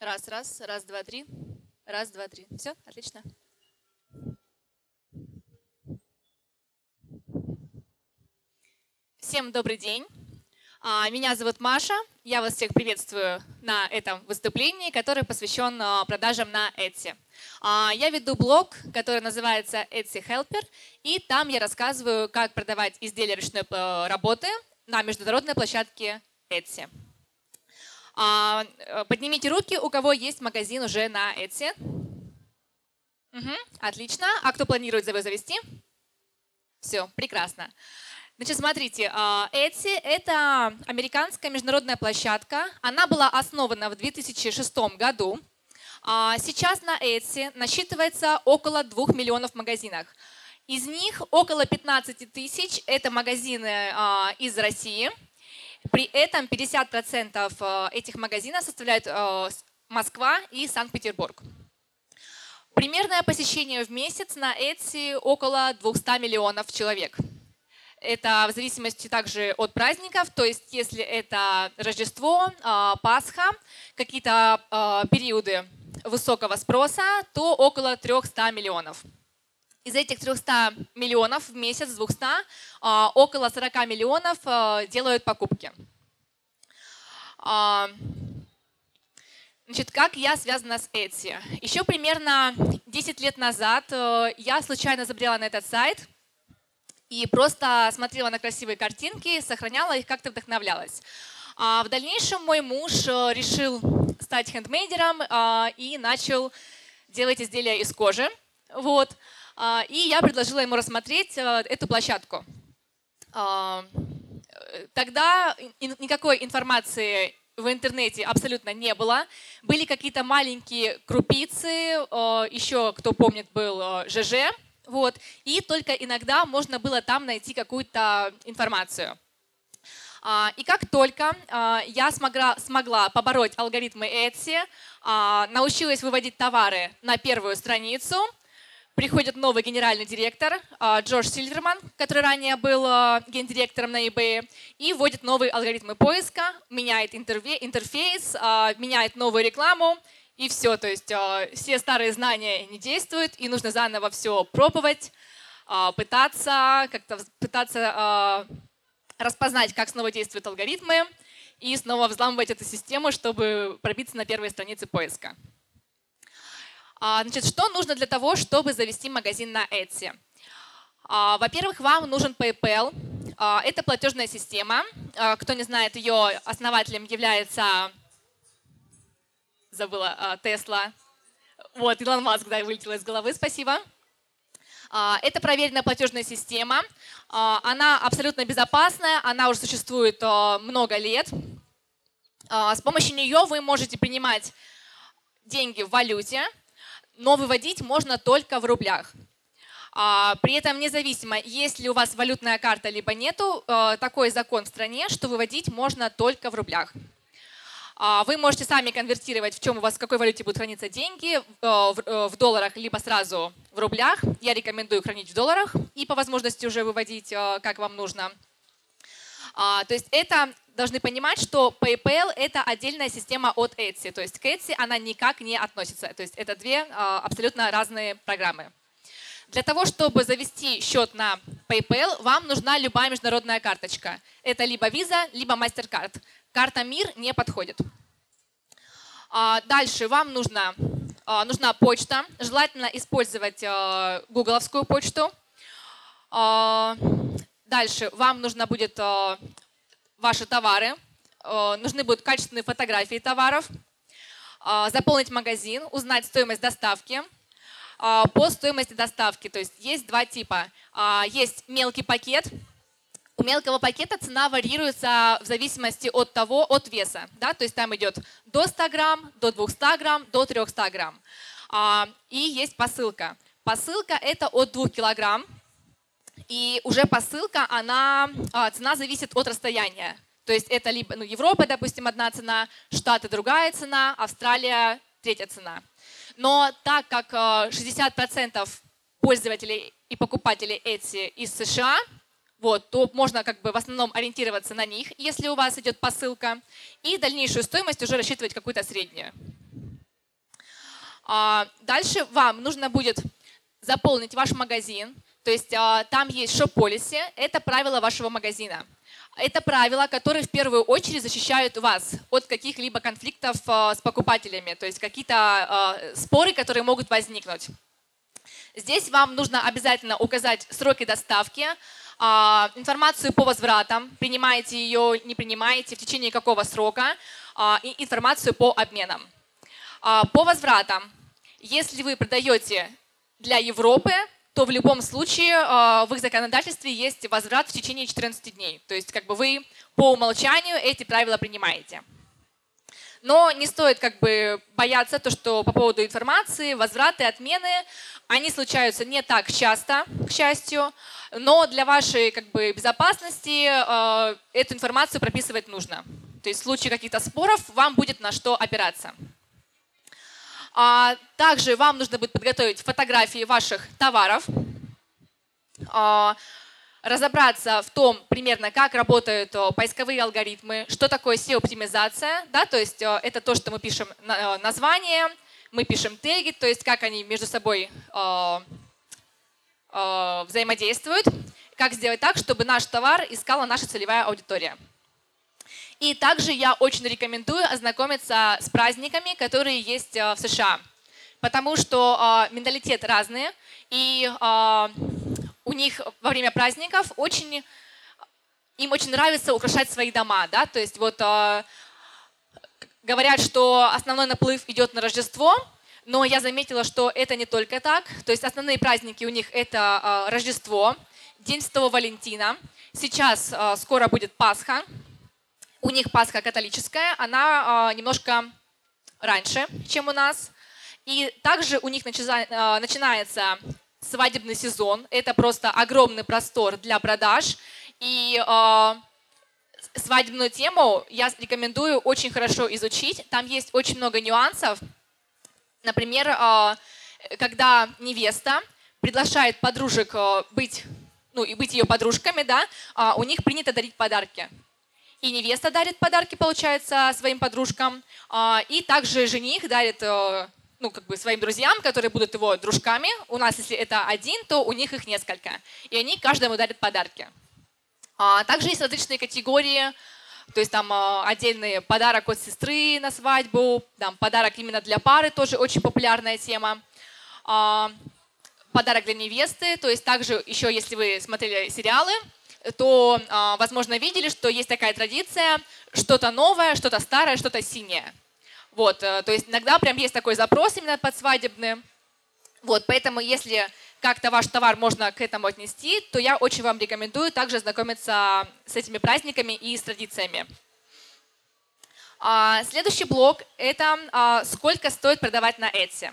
Раз, раз, раз, два, три. Раз, два, три. Все, отлично. Всем добрый день. А, меня зовут Маша. Я вас всех приветствую на этом выступлении, которое посвящен а, продажам на Etsy. А, я веду блог, который называется Etsy Helper, и там я рассказываю, как продавать изделия ручной э, работы на международной площадке Etsy. Э, поднимите руки, у кого есть магазин уже на Etsy. Угу, отлично. А кто планирует завести? Все, прекрасно. Значит, смотрите, Etsy — это американская международная площадка. Она была основана в 2006 году. А, сейчас на Etsy насчитывается около 2 миллионов магазинов. Из них около 15 тысяч — это магазины а, из России. При этом 50% а, этих магазинов составляют Москва и Санкт-Петербург. Примерное посещение в месяц на Etsy около 200 миллионов человек. Это в зависимости также от праздников, то есть если это Рождество, Пасха, какие-то периоды высокого спроса, то около 300 миллионов. Из этих 300 миллионов в месяц, 200, а, около 40 миллионов а, делают покупки. А, значит, как я связана с Etsy? Еще примерно 10 лет назад я случайно забрела на этот сайт и просто смотрела на красивые картинки, сохраняла их, как-то вдохновлялась. А в дальнейшем мой муж решил стать хендмейдером и начал делать изделия из кожи. Вот. А, и я предложила ему рассмотреть а, эту площадку. Тогда никакой информации в интернете абсолютно не было. Были какие-то маленькие крупицы, еще, кто помнит, был ЖЖ. Вот. И только иногда можно было там найти какую-то информацию. А, и как только а, я смогла, смогла побороть алгоритмы Etsy, а, научилась выводить товары на первую страницу, приходит новый генеральный директор Джордж Сильверман, который ранее был гендиректором на eBay, и вводит новые алгоритмы поиска, меняет интерфейс, меняет новую рекламу, и все. То есть все старые знания не действуют, и нужно заново все пробовать, пытаться, как-то пытаться распознать, как снова действуют алгоритмы, и снова взламывать эту систему, чтобы пробиться на первые страницы поиска. А, значит, что нужно для того, чтобы завести магазин на Etsy? А, во-первых, вам нужен PayPal. А, это платежная система. Кто не знает, ее основателем является, забыла, Тесла. Вот, Илон Маск, да, вылетела из головы, спасибо. Это проверенная платежная система. Она абсолютно безопасная, она уже существует много лет. С помощью нее вы можете принимать деньги в валюте, но выводить можно только в рублях. При этом независимо, есть ли у вас валютная карта, либо нету, такой закон в стране, что выводить можно только в рублях. А, вы можете сами конвертировать, в чем у вас, в какой валюте будут храниться деньги, э, э, в долларах, либо сразу в рублях. Я рекомендую хранить в долларах и по возможности уже выводить, э, как вам нужно. А, то есть это должны понимать, что PayPal — это отдельная система от Etsy. То есть к Etsy она никак не относится. То есть это две абсолютно разные программы. Для того, чтобы завести счет на PayPal, вам нужна любая международная карточка. Это либо Visa, либо MasterCard. Карта МИР не подходит. А, дальше вам нужна, а, нужна почта. Желательно использовать а, гугловскую почту. Дальше вам нужно будет ваши товары. Нужны будут качественные фотографии товаров. Заполнить магазин, узнать стоимость доставки по стоимости доставки. То есть есть два типа. Есть мелкий пакет – у мелкого пакета цена варьируется в зависимости от того, от веса. Да? То есть там идет до 100 грамм, до 200 грамм, до 300 грамм. А, и есть посылка. Посылка это от 2 килограмм. И уже посылка, она, а, цена зависит от расстояния. То есть это либо ну, Европа, допустим, одна цена, Штаты другая цена, Австралия третья цена. Но так как 60% а, пользователей и покупателей Etsy из США, вот, то можно как бы в основном ориентироваться на них, если у вас идет посылка, и дальнейшую стоимость уже рассчитывать какую-то среднюю. А, дальше вам нужно будет заполнить ваш магазин, то есть а, там есть шоп-полиси, это правила вашего магазина. Это правила, которые в первую очередь защищают вас от каких-либо конфликтов а, с покупателями, то есть какие-то а, споры, которые могут возникнуть. Здесь вам нужно обязательно указать сроки доставки, информацию по возвратам, принимаете ее, не принимаете, в течение какого срока, и информацию по обменам. По возвратам, если вы продаете для Европы, то в любом случае а, в их законодательстве есть возврат в течение 14 дней. То есть как бы вы по умолчанию эти правила принимаете. Но не стоит как бы бояться то, что по поводу информации, возвраты, отмены, они случаются не так часто, к счастью, но для вашей как бы, безопасности э, эту информацию прописывать нужно. То есть в случае каких-то споров вам будет на что опираться. А, также вам нужно будет подготовить фотографии ваших товаров, а, разобраться в том примерно, как работают поисковые алгоритмы, что такое SEO-оптимизация, да, то есть это то, что мы пишем название, мы пишем теги, то есть как они между собой взаимодействуют, как сделать так, чтобы наш товар искала наша целевая аудитория. И также я очень рекомендую ознакомиться с праздниками, которые есть в США, потому что менталитет разный, и у них во время праздников очень, им очень нравится украшать свои дома, да, то есть вот э, говорят, что основной наплыв идет на Рождество, но я заметила, что это не только так, то есть основные праздники у них это э, Рождество, День Святого Валентина, сейчас э, скоро будет Пасха, у них Пасха католическая, она э, немножко раньше, чем у нас, и также у них начинается свадебный сезон. Это просто огромный простор для продаж. И э, свадебную тему я рекомендую очень хорошо изучить. Там есть очень много нюансов. Например, когда невеста приглашает подружек быть, ну, и быть ее подружками, да, у них принято дарить подарки. И невеста дарит подарки, получается, своим подружкам, э, и также жених дарит э, ну, как бы своим друзьям, которые будут его дружками. У нас, если это один, то у них их несколько. И они каждому дарят подарки. А, также есть различные категории, то есть там а, отдельный подарок от сестры на свадьбу, там подарок именно для пары, тоже очень популярная тема. А, подарок для невесты, то есть также еще, если вы смотрели сериалы, то, а, возможно, видели, что есть такая традиция, что-то новое, что-то старое, что-то синее. Вот, э, то есть иногда прям есть такой запрос именно под свадебный. Вот, поэтому если как-то ваш товар можно к этому отнести, то я очень вам рекомендую также знакомиться с этими праздниками и с традициями. А, следующий блок – это а, сколько стоит продавать на Etsy.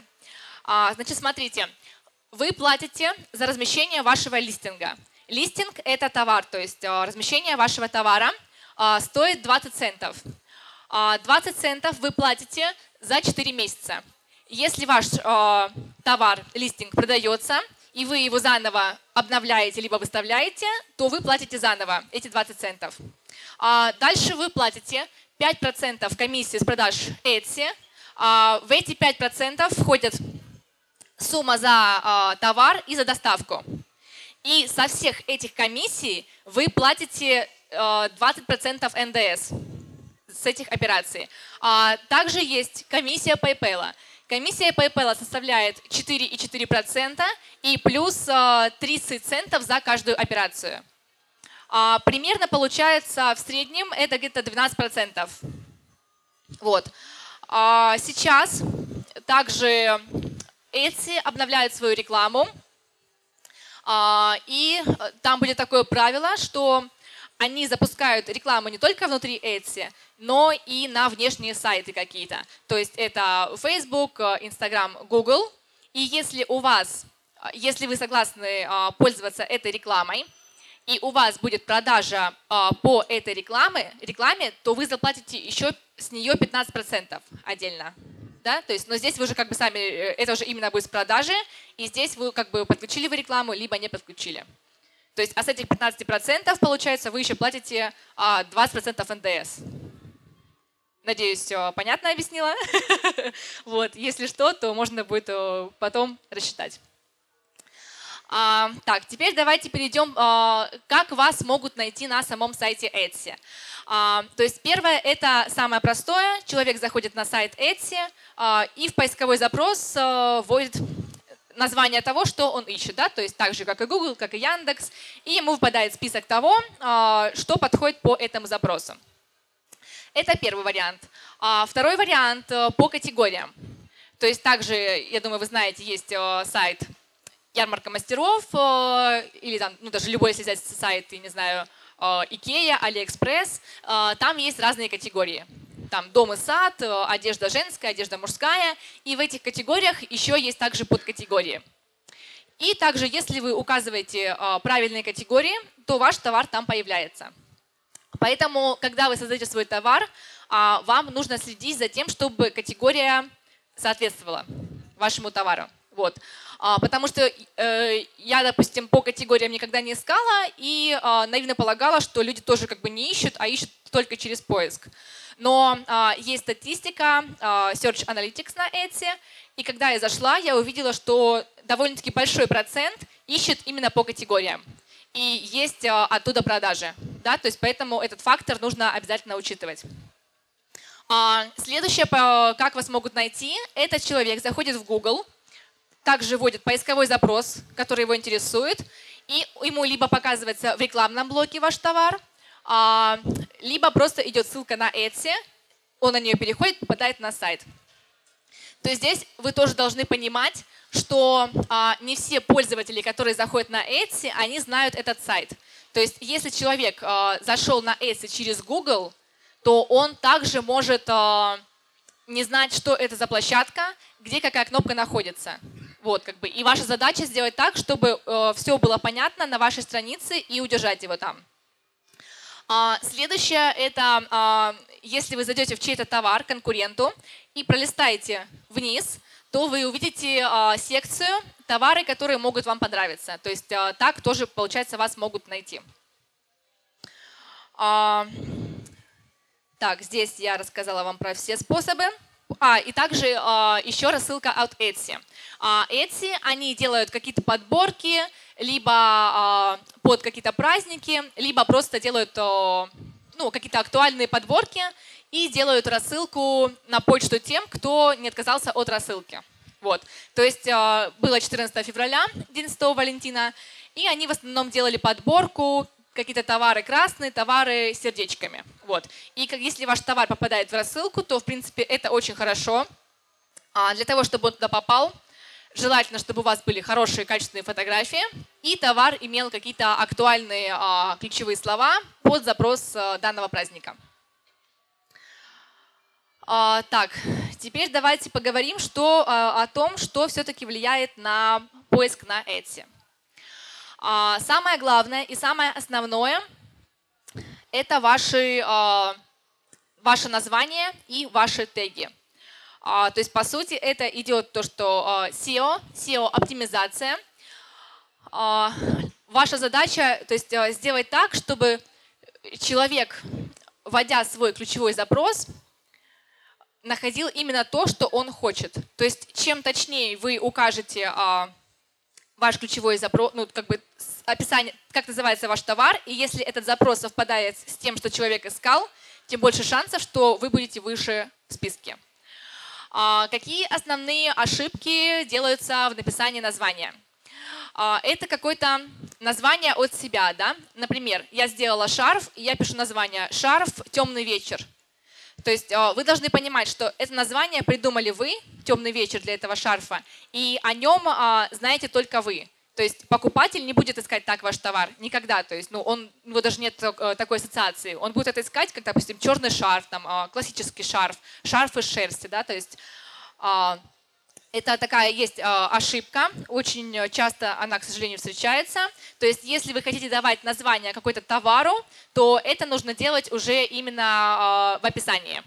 Значит, смотрите, вы платите за размещение вашего листинга. Листинг – это товар, то есть размещение вашего товара стоит 20 центов. 20 а, центов вы платите за 4 месяца. Если ваш товар, листинг продается, и вы его заново обновляете либо выставляете, то вы платите заново эти 20 центов. А дальше вы платите 5% комиссии с продаж Etsy. А в эти 5% входят сумма за а, товар и за доставку. И со всех этих комиссий вы платите 20% НДС с этих операций. А, также есть комиссия PayPal. Комиссия PayPal составляет 4,4% и плюс 30 а, центов за каждую операцию. А, примерно получается в среднем это где-то 12%. Вот. А, сейчас также Etsy обновляет свою рекламу. А, и там будет такое правило, что они запускают рекламу не только внутри Etsy, но и на внешние сайты какие-то. То есть это Facebook, Instagram, Google. И если у вас, если вы согласны пользоваться этой рекламой, и у вас будет продажа по этой рекламе, рекламе, то вы заплатите еще с нее 15% отдельно. Да? То есть, но здесь вы уже как бы сами, э, это уже именно будет с продажи, и здесь вы как бы подключили вы рекламу, либо не подключили. То есть, а с этих 15% получается, вы еще платите 20% а, НДС Надеюсь, понятно объяснила. Вот, если что, то можно будет э, потом рассчитать. А, так, теперь давайте перейдем, а, как вас могут найти на самом сайте Etsy. А, то есть первое, это самое простое. Человек заходит на сайт Etsy а, и в поисковой запрос а, вводит название того, что он ищет, да, то есть так же, как и Google, как и Яндекс, и ему выпадает список того, а, что подходит по этому запросу. Это первый вариант. А второй вариант э, по категориям. То есть также, я думаю, вы знаете, есть э, сайт ярмарка мастеров, э, или там, ну, даже любой, если взять сайт, я не знаю, IKEA, AliExpress, там есть разные категории. Там дом и сад, одежда женская, одежда мужская. И в этих категориях еще есть также подкатегории. И также, если вы указываете правильные категории, то ваш товар там появляется. Поэтому, когда вы создаете свой товар, а, вам нужно следить за тем, чтобы категория соответствовала вашему товару. Вот. А, потому что э, я, допустим, по категориям никогда не искала и а, наивно полагала, что люди тоже как бы не ищут, а ищут только через поиск. Но есть статистика Search Analytics на Etsy, и когда я зашла, я увидела, что довольно-таки большой процент ищет именно по категориям. И есть оттуда продажи. Да? То есть поэтому этот фактор нужно обязательно учитывать. А, следующее, как вас могут найти, этот человек заходит в Google, также вводит поисковой запрос, который его интересует, и ему либо показывается в рекламном блоке ваш товар, а, либо просто идет ссылка на Etsy, он на нее переходит, попадает на сайт. То есть здесь вы тоже должны понимать, что а, не все пользователи, которые заходят на Etsy, они знают этот сайт. То есть если человек зашел на Etsy через Google, то он также может не знать, что это за площадка, где какая кнопка находится. Вот, как бы. И ваша задача сделать так, чтобы э, все было понятно на вашей странице и удержать его там. А, следующее – это а, если вы зайдете в чей-то товар конкуренту и пролистаете вниз, то вы увидите а, секцию товары, которые могут вам понравиться. То есть а, так тоже, получается, вас могут найти. А, так, здесь я рассказала вам про все способы. А, и также а, еще рассылка от Etsy. А, Etsy, они делают какие-то подборки, либо а, под какие-то праздники, либо просто делают а, ну, какие-то актуальные подборки и делают рассылку на почту тем, кто не отказался от рассылки. Вот. То есть а, было 14 февраля, День Святого Валентина, и они в основном делали подборку какие-то товары красные, товары с сердечками. Вот. И как, если ваш товар попадает в рассылку, то, в принципе, это очень хорошо. А для того, чтобы он туда попал, желательно, чтобы у вас были хорошие, качественные фотографии, и товар имел какие-то актуальные а, ключевые слова под запрос а, данного праздника. А, так, теперь давайте поговорим что, а, о том, что все-таки влияет на поиск на Etsy. А, самое главное и самое основное – это ваши, а, ваше название и ваши теги. А, то есть, по сути, это идет то, что SEO, SEO-оптимизация. Ваша задача то есть, сделать так, чтобы человек, вводя свой ключевой запрос, находил именно то, что он хочет. То есть, чем точнее вы укажете ваш ключевой запрос, ну, как бы описание, как называется ваш товар, и если этот запрос совпадает с тем, что человек искал, тем больше шансов, что вы будете выше в списке. А, какие основные ошибки делаются в написании названия? А, это какое-то название от себя, да? Например, я сделала шарф, и я пишу название «Шарф. Темный вечер». То есть а, вы должны понимать, что это название придумали вы, темный вечер для этого шарфа, и о нем а, знаете только вы. То есть покупатель не будет искать так ваш товар никогда. То есть, ну, он, у него даже нет э, такой ассоциации. Он будет это искать, как, допустим, черный шарф, там, а, классический шарф, шарф из шерсти, да, то есть это такая есть ошибка, очень часто она, к сожалению, встречается. То есть, если вы хотите давать название какой-то товару, то это нужно делать уже именно в описании.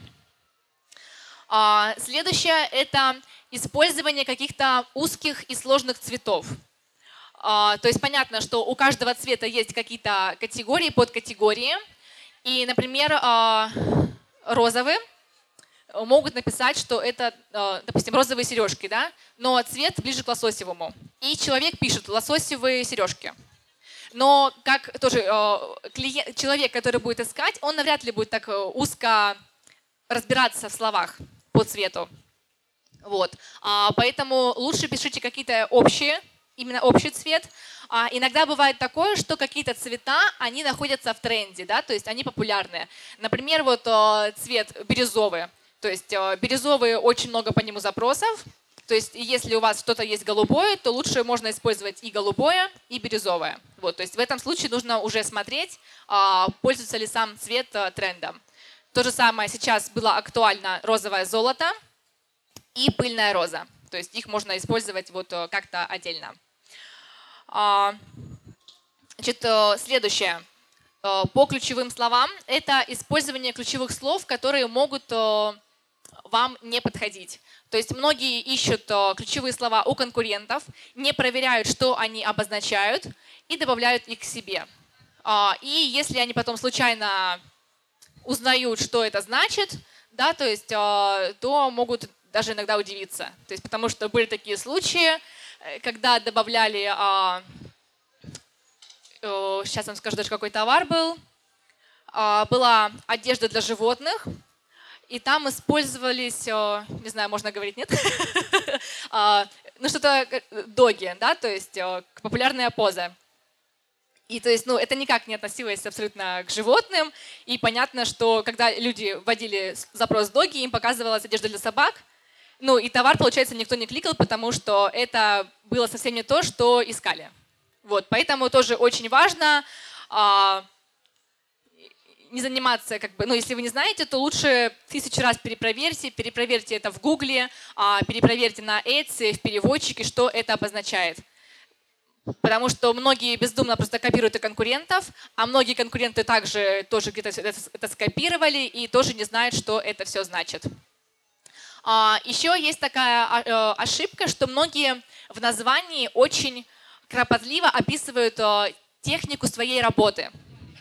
А, следующее – это использование каких-то узких и сложных цветов. А, то есть понятно, что у каждого цвета есть какие-то категории, подкатегории. И, например, а, розовый могут написать, что это, э, допустим, розовые сережки, да, но цвет ближе к лососевому. И человек пишет лососевые сережки. Но как тоже э, клиент, человек, который будет искать, он навряд ли будет так э, узко разбираться в словах по цвету. Вот. А, поэтому лучше пишите какие-то общие, именно общий цвет. А, иногда бывает такое, что какие-то цвета, они находятся в тренде, да, то есть они популярные. Например, вот цвет бирюзовый. То есть бирюзовый, очень много по нему запросов, то есть если у вас что-то есть голубое, то лучше можно использовать и голубое, и бирюзовое. Вот, то есть в этом случае нужно уже смотреть, а, пользуется ли сам цвет а, трендом. То же самое сейчас было актуально розовое золото и пыльная роза. То есть их можно использовать вот а, как-то отдельно. Значит, следующее. По ключевым словам – это использование ключевых слов, которые могут вам не подходить. То есть многие ищут э, ключевые слова у конкурентов, не проверяют, что они обозначают, и добавляют их к себе. А, и если они потом случайно узнают, что это значит, да, то есть, э, то могут даже иногда удивиться. То есть, потому что были такие случаи, э, когда добавляли, сейчас вам скажу даже какой товар был, была одежда для животных, и там использовались, не знаю, можно говорить, нет? А, ну, что-то э, доги, да, то есть популярная поза. И то есть, ну, это никак не относилось абсолютно к животным. И понятно, что когда люди вводили запрос доги, им показывалась одежда для собак. Ну, и товар, получается, никто не кликал, потому что это было совсем не то, что искали. Вот, поэтому тоже очень важно а, не заниматься, как бы, ну, если вы не знаете, то лучше тысячу раз перепроверьте, перепроверьте это в Гугле, а, перепроверьте на Etsy, в переводчике, что это обозначает. Потому что многие бездумно просто копируют и конкурентов, а многие конкуренты также тоже где-то это, скопировали и тоже не знают, что это все значит. А, еще есть такая а, э, ошибка, что многие в названии очень кропотливо описывают э, технику своей работы.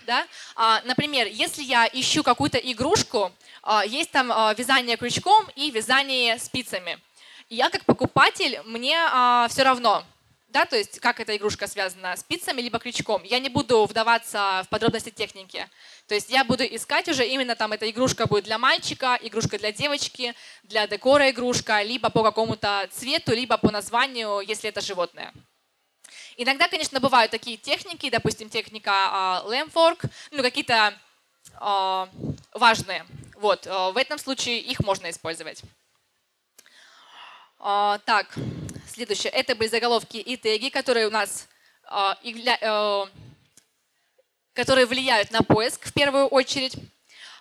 Да? А, например, если я ищу какую-то игрушку, а, есть там а, вязание крючком и вязание спицами. Я как покупатель, мне все равно, да, то есть как эта игрушка связана, спицами либо крючком. Я не буду вдаваться в подробности техники. То есть я буду искать уже именно там эта игрушка будет для мальчика, игрушка для девочки, для декора игрушка, либо по какому-то цвету, либо по названию, если это животное. Иногда, конечно, бывают такие техники, допустим, техника э, Lamfork, ну, какие-то э, важные. Вот, э, в этом случае их можно использовать. Так, следующее. Это были заголовки и теги, которые у нас которые влияют на поиск в первую очередь.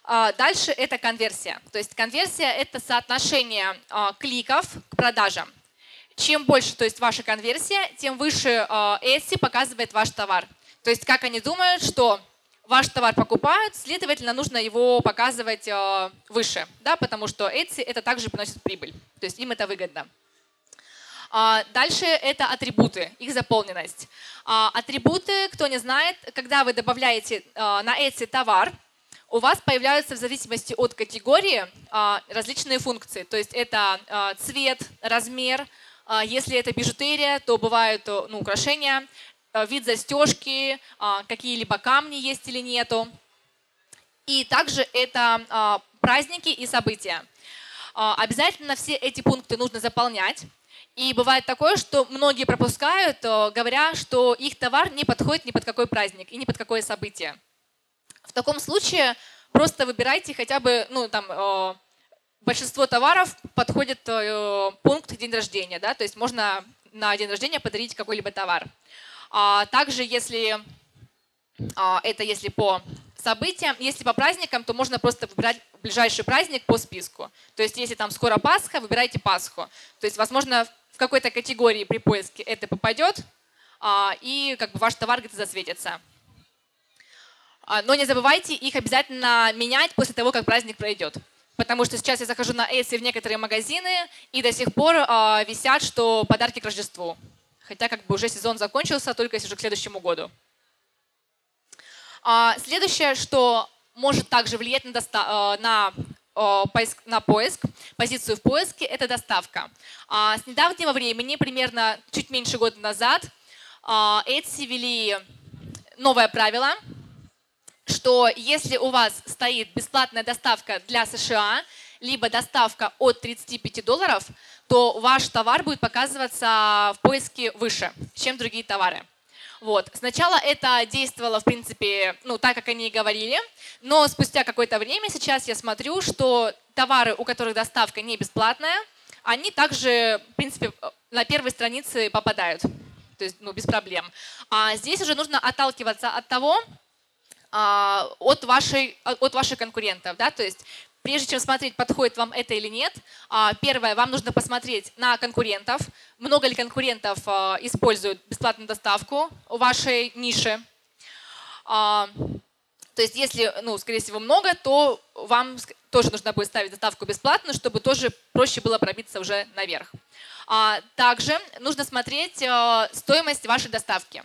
Дальше это конверсия. То есть конверсия – это соотношение кликов к продажам чем больше то есть ваша конверсия, тем выше э, Etsy показывает ваш товар. То есть как они думают, что ваш товар покупают, следовательно, нужно его показывать э, выше, да, потому что Etsy это также приносит прибыль. То есть им это выгодно. А, дальше это атрибуты, их заполненность. А, атрибуты, кто не знает, когда вы добавляете э, на Etsy товар, у вас появляются в зависимости от категории различные функции. То есть это цвет, размер, если это бижутерия, то бывают э, ну, украшения, э, вид застежки, а, какие-либо камни есть или нету. И также это а, праздники и события. Обязательно все эти пункты нужно заполнять. И бывает такое, что многие пропускают, э, говоря, что их товар не подходит ни под какой праздник и ни под какое событие. В таком случае просто выбирайте хотя бы ну, там, большинство товаров подходит э, пункт день рождения, да, то есть можно на день рождения подарить какой-либо товар. А также, если а, это если по событиям, если по праздникам, то можно просто выбирать ближайший праздник по списку. То есть, если там скоро Пасха, выбирайте Пасху. То есть, возможно, в какой-то категории при поиске это попадет, а, и как бы ваш товар где-то засветится. А, но не забывайте их обязательно менять после того, как праздник пройдет потому что сейчас я захожу на Etsy в некоторые магазины, и до сих пор э, висят, что подарки к Рождеству. Хотя как бы уже сезон закончился, только если уже к следующему году. А, следующее, что может также влиять на, доста- э, на поиск, на поиск, позицию в поиске – это доставка. А с недавнего времени, примерно чуть меньше года назад, Etsy ввели новое правило, что если у вас стоит бесплатная доставка для США, либо доставка от 35 долларов, то ваш товар будет показываться в поиске выше, чем другие товары. Вот. Сначала это действовало, в принципе, ну, так, как они и говорили, но спустя какое-то время сейчас я смотрю, что товары, у которых доставка не бесплатная, они также, в принципе, на первой странице попадают. То есть, ну, без проблем. А здесь уже нужно отталкиваться от того, от, вашей, от ваших конкурентов. Да? То есть прежде чем смотреть, подходит вам это или нет, а, первое, вам нужно посмотреть на конкурентов, много ли конкурентов а, используют бесплатную доставку в вашей нише. То есть если, ну, скорее всего, много, то вам тоже нужно будет ставить доставку бесплатно, чтобы тоже проще было пробиться уже наверх. Также нужно смотреть стоимость вашей доставки.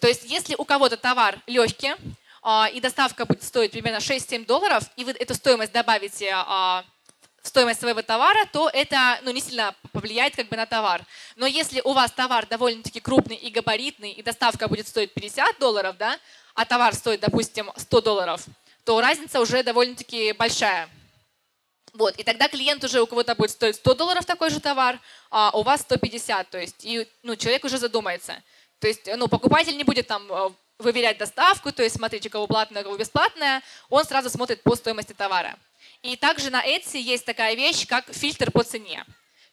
То есть если у кого-то товар легкий, а, и доставка будет стоить примерно 6-7 долларов, и вы эту стоимость добавите а, в стоимость своего товара, то это ну, не сильно повлияет как бы на товар. Но если у вас товар довольно-таки крупный и габаритный, и доставка будет стоить 50 долларов, да, а товар стоит, допустим, 100 долларов, то разница уже довольно-таки большая. Вот, и тогда клиент уже у кого-то будет стоить 100 долларов такой же товар, а у вас 150, то есть и, ну, человек уже задумается. То есть ну, покупатель не будет там выверять доставку, то есть смотреть, у кого платная, у кого бесплатная, он сразу смотрит по стоимости товара. И также на Etsy есть такая вещь, как фильтр по цене.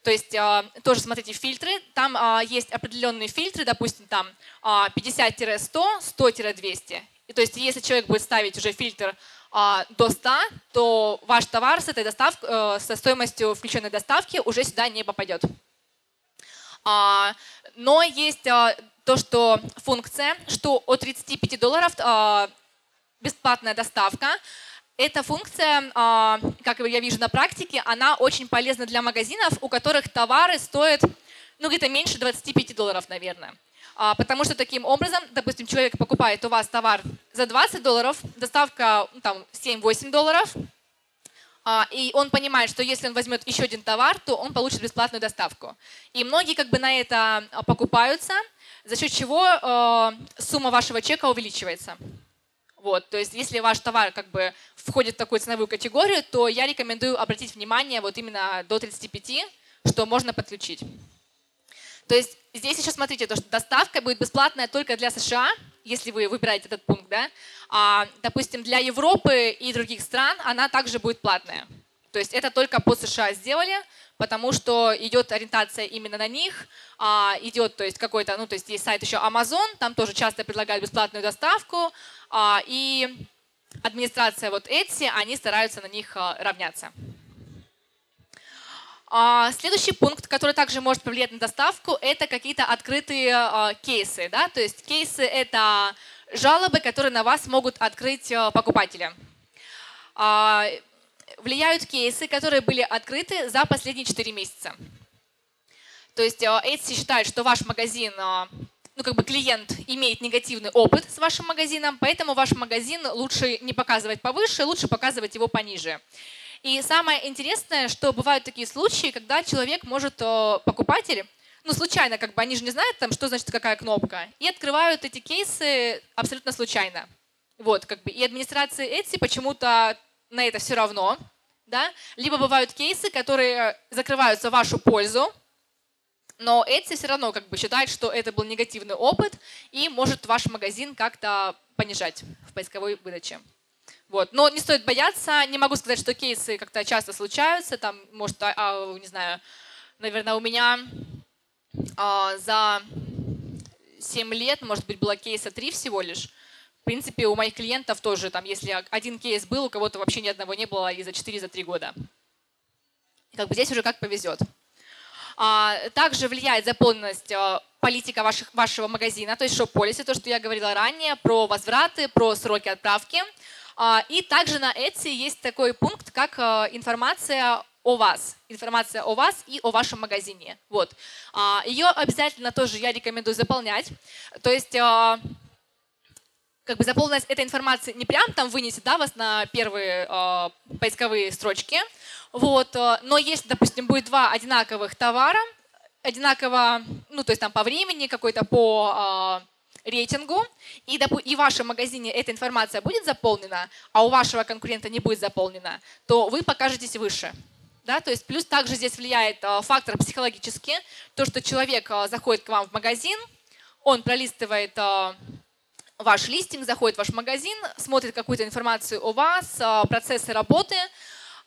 То есть э, тоже смотрите фильтры, там э, есть определенные фильтры, допустим, там э, 50-100, 100-200. И то есть если человек будет ставить уже фильтр до 100, то ваш товар с этой доставкой, э, со стоимостью включенной доставки уже сюда не попадет. А, но есть а, то, что функция, что от 35 долларов а, бесплатная доставка. Эта функция, а, как я вижу на практике, она очень полезна для магазинов, у которых товары стоят ну, где-то меньше 25 долларов, наверное. А, потому что таким образом, допустим, человек покупает у вас товар за 20 долларов, доставка ну, там 7-8 долларов, и он понимает, что если он возьмет еще один товар, то он получит бесплатную доставку. И многие как бы на это а, покупаются, за счет чего э, сумма вашего чека увеличивается. Вот, то есть если ваш товар как бы входит в такую ценовую категорию, то я рекомендую обратить внимание вот именно до 35, что можно подключить. То есть здесь еще смотрите, то, что доставка будет бесплатная только для США, если вы выбираете этот пункт, да, а, допустим, для Европы и других стран она также будет платная. То есть это только по США сделали, потому что идет ориентация именно на них, а, идет, то есть какой-то, ну, то есть есть сайт еще Amazon, там тоже часто предлагают бесплатную доставку, а, и администрация вот Etsy, они стараются на них а, равняться. А, следующий пункт, который также может повлиять на доставку, это какие-то открытые а, кейсы. Да? То есть кейсы — это жалобы, которые на вас могут открыть а, покупатели. Влияют кейсы, которые были открыты за последние 4 месяца. То есть Etsy считает, что ваш магазин, ну как бы клиент имеет негативный опыт с вашим магазином, поэтому ваш магазин лучше не показывать повыше, лучше показывать его пониже. И самое интересное, что бывают такие случаи, когда человек может, покупатель, ну, случайно, как бы, они же не знают, там, что значит какая кнопка, и открывают эти кейсы абсолютно случайно. Вот, как бы, и администрации Etsy почему-то на это все равно, да, либо бывают кейсы, которые закрываются в вашу пользу, но Etsy все равно как бы считает, что это был негативный опыт и может ваш магазин как-то понижать в поисковой выдаче. Вот. Но не стоит бояться. Не могу сказать, что кейсы как-то часто случаются. Там, может, а, а, не знаю, наверное, у меня а, за 7 лет, может быть, было кейса 3 всего лишь. В принципе, у моих клиентов тоже, там, если один кейс был, у кого-то вообще ни одного не было и за 4, за 3 года. И как бы здесь уже как повезет. А, также влияет заполненность а, политика ваших, вашего магазина, то есть шоп-полиси, то, что я говорила ранее, про возвраты, про сроки отправки. А, и также на Etsy есть такой пункт, как информация о вас, информация о вас и о вашем магазине. Вот. Ее обязательно тоже я рекомендую заполнять. То есть как бы заполненность этой информации не прям там вынесет да, вас на первые э, поисковые строчки, вот, э, но если, допустим, будет два одинаковых товара, одинаково, ну, то есть там по времени, какой-то по э, рейтингу, и, и в вашем магазине эта информация будет заполнена, а у вашего конкурента не будет заполнена, то вы покажетесь выше. Да, то есть плюс также здесь влияет э, фактор психологический, то, что человек э, заходит к вам в магазин, он пролистывает э, ваш листинг, заходит в ваш магазин, смотрит какую-то информацию о вас, э, процессы работы,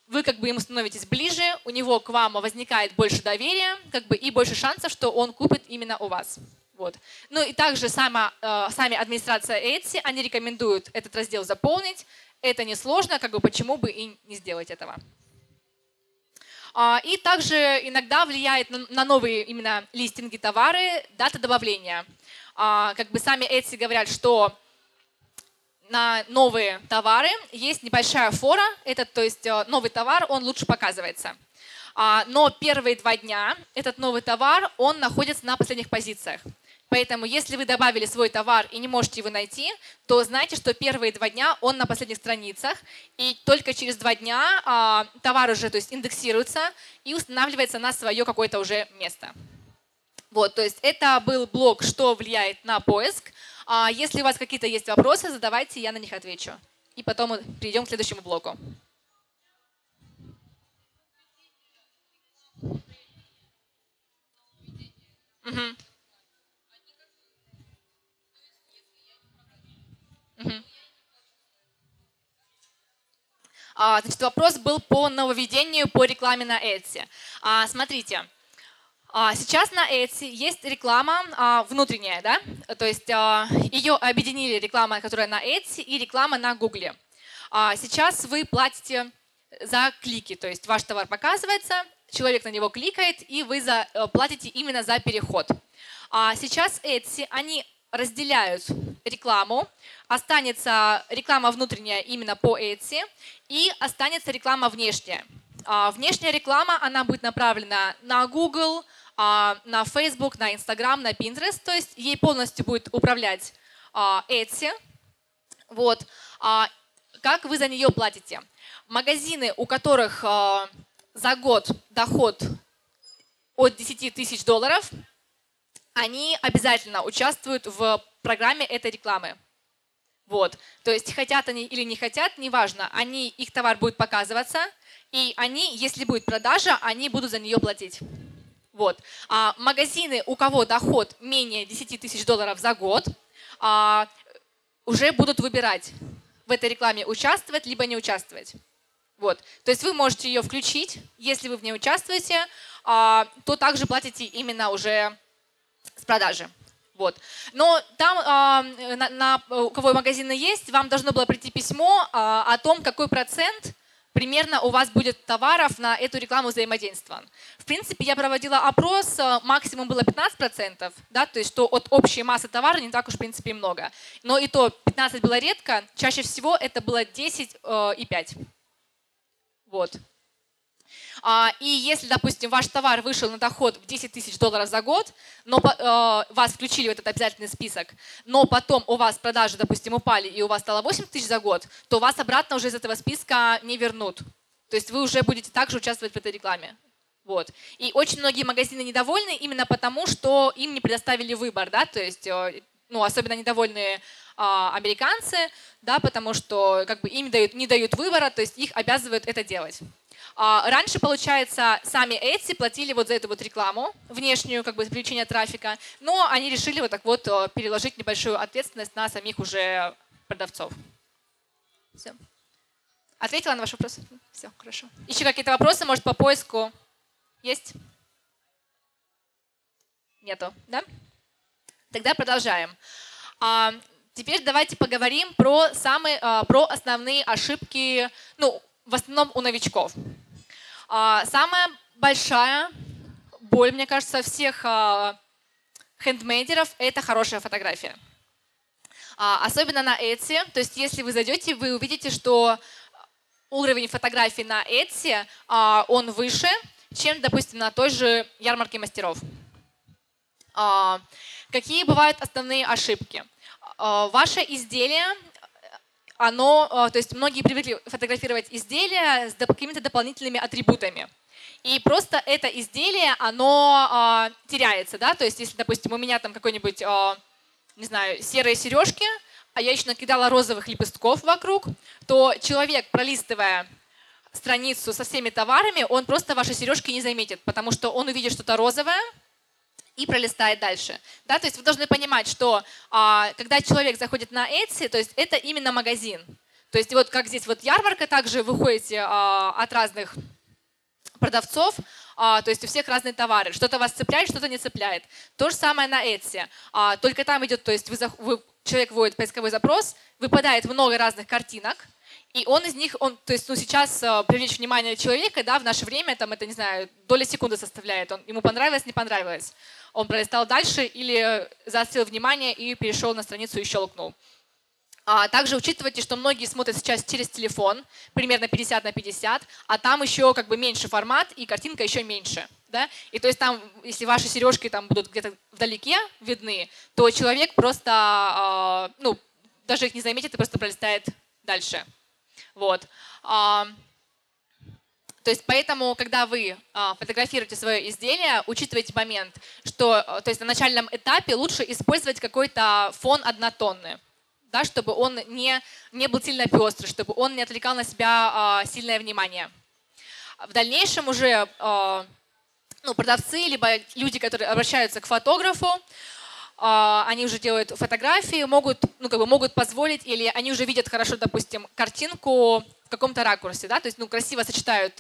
вы как бы ему становитесь ближе, у него к вам возникает больше доверия как бы, и больше шансов, что он купит именно у вас. Вот. Ну и также сама, э, сами администрация Etsy, они рекомендуют этот раздел заполнить. Это несложно, как бы почему бы и не сделать этого. А, и также иногда влияет на новые именно листинги товары дата добавления. А, как бы сами Etsy говорят, что на новые товары есть небольшая фора, это, то есть э, новый товар, он лучше показывается. А, но первые два дня этот новый товар, он находится на последних позициях. Поэтому, если вы добавили свой товар и не можете его найти, то знайте, что первые два дня он на последних страницах, и только через два дня а, товар уже то есть, индексируется и устанавливается на свое какое-то уже место. Вот, то есть это был блок, что влияет на поиск. А если у вас какие-то есть вопросы, задавайте, я на них отвечу. И потом мы перейдем к следующему блоку. Угу. Угу. А, значит, вопрос был по нововведению по рекламе на Etsy. А, смотрите, сейчас на Etsy есть реклама а, внутренняя, да? То есть а, ее объединили реклама, которая на Etsy, и реклама на Google. Сейчас вы платите за клики, то есть ваш товар показывается, человек на него кликает, и вы э, платите именно за переход. А сейчас Etsy, они разделяют рекламу, останется реклама внутренняя именно по Etsy, и останется реклама внешняя. Внешняя реклама, она будет направлена на Google, а, на Facebook, на Instagram, на Pinterest, то есть ей полностью будет управлять а, Etsy. Вот. А, как вы за нее платите? Магазины, у которых за год доход от 10 тысяч долларов, они обязательно участвуют в программе этой рекламы. Вот. То есть хотят они или не хотят, неважно, они, их товар будет показываться, и они, если будет продажа, они будут за нее платить. Вот. А магазины, у кого доход менее 10 тысяч долларов за год, а, уже будут выбирать в этой рекламе участвовать, либо не участвовать. Вот. То есть вы можете ее включить, если вы в ней участвуете, а, то также платите именно уже с продажи. Вот. Но там, а, на, на, у кого магазины есть, вам должно было прийти письмо а, о том, какой процент примерно у вас будет товаров на эту рекламу взаимодействован. В принципе, я проводила опрос, э, максимум было 15%, да, то есть что от общей массы товара не так уж в принципе много. Но и то 15 было редко, чаще всего это было 10 э, и 5. Вот. А, и если, допустим, ваш товар вышел на доход в 10 тысяч долларов за год, но э, вас включили в этот обязательный список, но потом у вас продажи, допустим, упали и у вас стало 8 тысяч за год, то вас обратно уже из этого списка не вернут. То есть вы уже будете также участвовать в этой рекламе. Вот. И очень многие магазины недовольны именно потому, что им не предоставили выбор, да, то есть, э, ну, особенно недовольные а, американцы, да, потому что как бы им дают, не дают выбора, то есть их обязывают это делать. А, раньше, получается, сами Etsy платили вот за эту вот рекламу, внешнюю, как бы, привлечение трафика, но они решили вот так вот э, переложить небольшую ответственность на самих уже продавцов. Все. Ответила на ваш вопрос? Все, хорошо. Еще какие-то вопросы, может, по поиску? Есть? Нету, да? Тогда продолжаем. А, теперь давайте поговорим про самые, а, про основные ошибки, ну, в основном у новичков. А, самая большая боль, мне кажется, всех а, хендмейдеров – это хорошая фотография. А, особенно на Etsy. То есть если вы зайдете, вы увидите, что уровень фотографий на Etsy, он выше, чем, допустим, на той же ярмарке мастеров. Какие бывают основные ошибки? ваше изделие, оно, а, то есть многие привыкли фотографировать изделия с какими-то дополнительными атрибутами. И просто это изделие, оно э, теряется, да, то есть если, допустим, у меня там какой-нибудь, э, не знаю, серые сережки, а я еще накидала розовых лепестков вокруг, то человек, пролистывая страницу со всеми товарами, он просто ваши сережки не заметит, потому что он увидит что-то розовое, и пролистает дальше. Да, то есть вы должны понимать, что а, когда человек заходит на Etsy, то есть это именно магазин. То есть вот как здесь вот ярмарка, также вы ходите а, от разных продавцов, а, то есть у всех разные товары. Что-то вас цепляет, что-то не цепляет. То же самое на Etsy. А, только там идет, то есть вы, вы, человек вводит поисковой запрос, выпадает много разных картинок, и он из них, он, то есть, ну, сейчас э, привлечь внимание человека, да, в наше время, там, это, не знаю, доля секунды составляет. Он, ему понравилось, не понравилось. Он пролистал дальше или заострил внимание и перешел на страницу и щелкнул. А также учитывайте, что многие смотрят сейчас через телефон, примерно 50 на 50, а там еще как бы меньше формат и картинка еще меньше. Да? И то есть там, если ваши сережки там будут где-то вдалеке видны, то человек просто, э, ну, даже их не заметит и просто пролистает дальше. Вот. А, то есть поэтому, когда вы а, фотографируете свое изделие, учитывайте момент, что а, то есть на начальном этапе лучше использовать какой-то фон однотонный, да, чтобы он не, не был сильно пестрый, чтобы он не отвлекал на себя сильное внимание. В дальнейшем уже ну, продавцы, либо люди, которые обращаются к фотографу, а, они уже делают фотографии, могут, ну, как бы могут позволить, или они уже видят хорошо, допустим, картинку в каком-то ракурсе, да, то есть, ну, красиво сочетают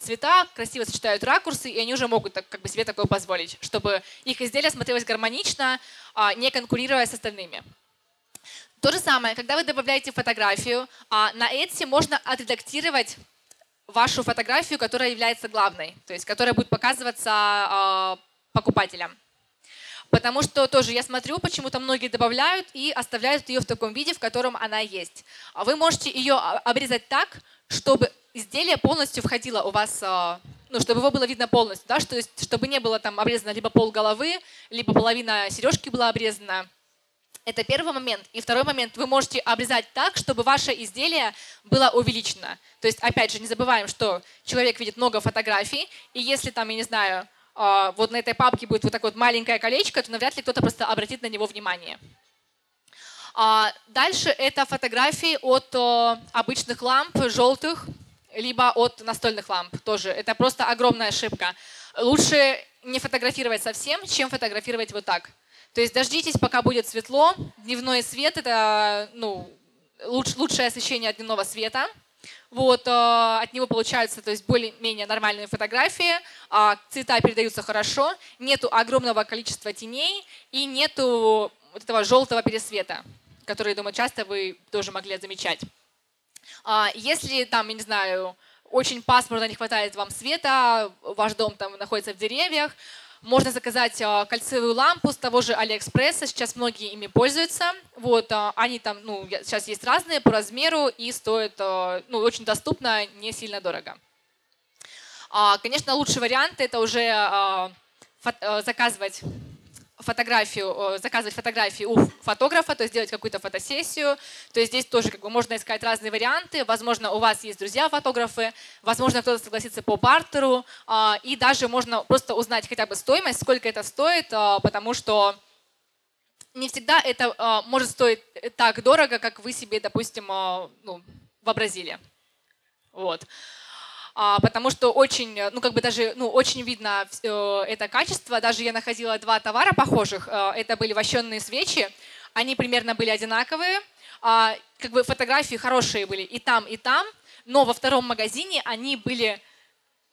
цвета, красиво сочетают ракурсы, и они уже могут так, как бы себе такое позволить, чтобы их изделие смотрелось гармонично, а, не конкурируя с остальными. То же самое, когда вы добавляете фотографию, а, на Etsy можно отредактировать вашу фотографию, которая является главной, то есть которая будет показываться покупателям. Потому что тоже я смотрю, почему-то многие добавляют и оставляют ее в таком виде, в котором она есть. А вы можете ее обрезать так, чтобы изделие полностью входило у вас, а, ну, чтобы его было видно полностью, да, что, чтобы не было там обрезано либо пол головы, либо половина сережки была обрезана. Это первый момент. И второй момент, вы можете обрезать так, чтобы ваше изделие было увеличено. То есть, опять же, не забываем, что человек видит много фотографий, и если там, я не знаю, вот на этой папке будет вот такое вот маленькое колечко, то навряд ли кто-то просто обратит на него внимание. А, дальше это фотографии от обычных ламп, желтых, либо от настольных ламп тоже. Это просто огромная ошибка. Лучше не фотографировать совсем, чем фотографировать вот так. То есть дождитесь, пока будет светло. Дневной свет – это ну, лучшее освещение от дневного света – вот, э, от него получаются то есть более-менее нормальные фотографии, э, цвета передаются хорошо, нету огромного количества теней и нету вот этого желтого пересвета, который, думаю, часто вы тоже могли замечать. Э, если там, я не знаю, очень пасмурно, не хватает вам света, ваш дом там находится в деревьях, можно заказать а, кольцевую лампу с того же Алиэкспресса, сейчас многие ими пользуются. Вот, а, они там, ну, сейчас есть разные по размеру и стоят, а, ну, очень доступно, не сильно дорого. Конечно, лучший вариант это уже заказывать фотографию, заказывать фотографии у фотографа, то есть делать какую-то фотосессию. То есть здесь тоже как бы можно искать разные варианты. Возможно, у вас есть друзья-фотографы, возможно, кто-то согласится по бартеру, а, и даже можно просто узнать хотя бы стоимость, сколько это стоит, а, потому что не всегда это а, может стоить так дорого, как вы себе, допустим, ну, вообразили. Вот. А, потому что очень, ну как бы даже, ну очень видно это качество. Даже я находила два товара похожих. Э, это были вощенные свечи. Они примерно были одинаковые. А, как бы фотографии хорошие были и там, и там. Но во втором магазине они были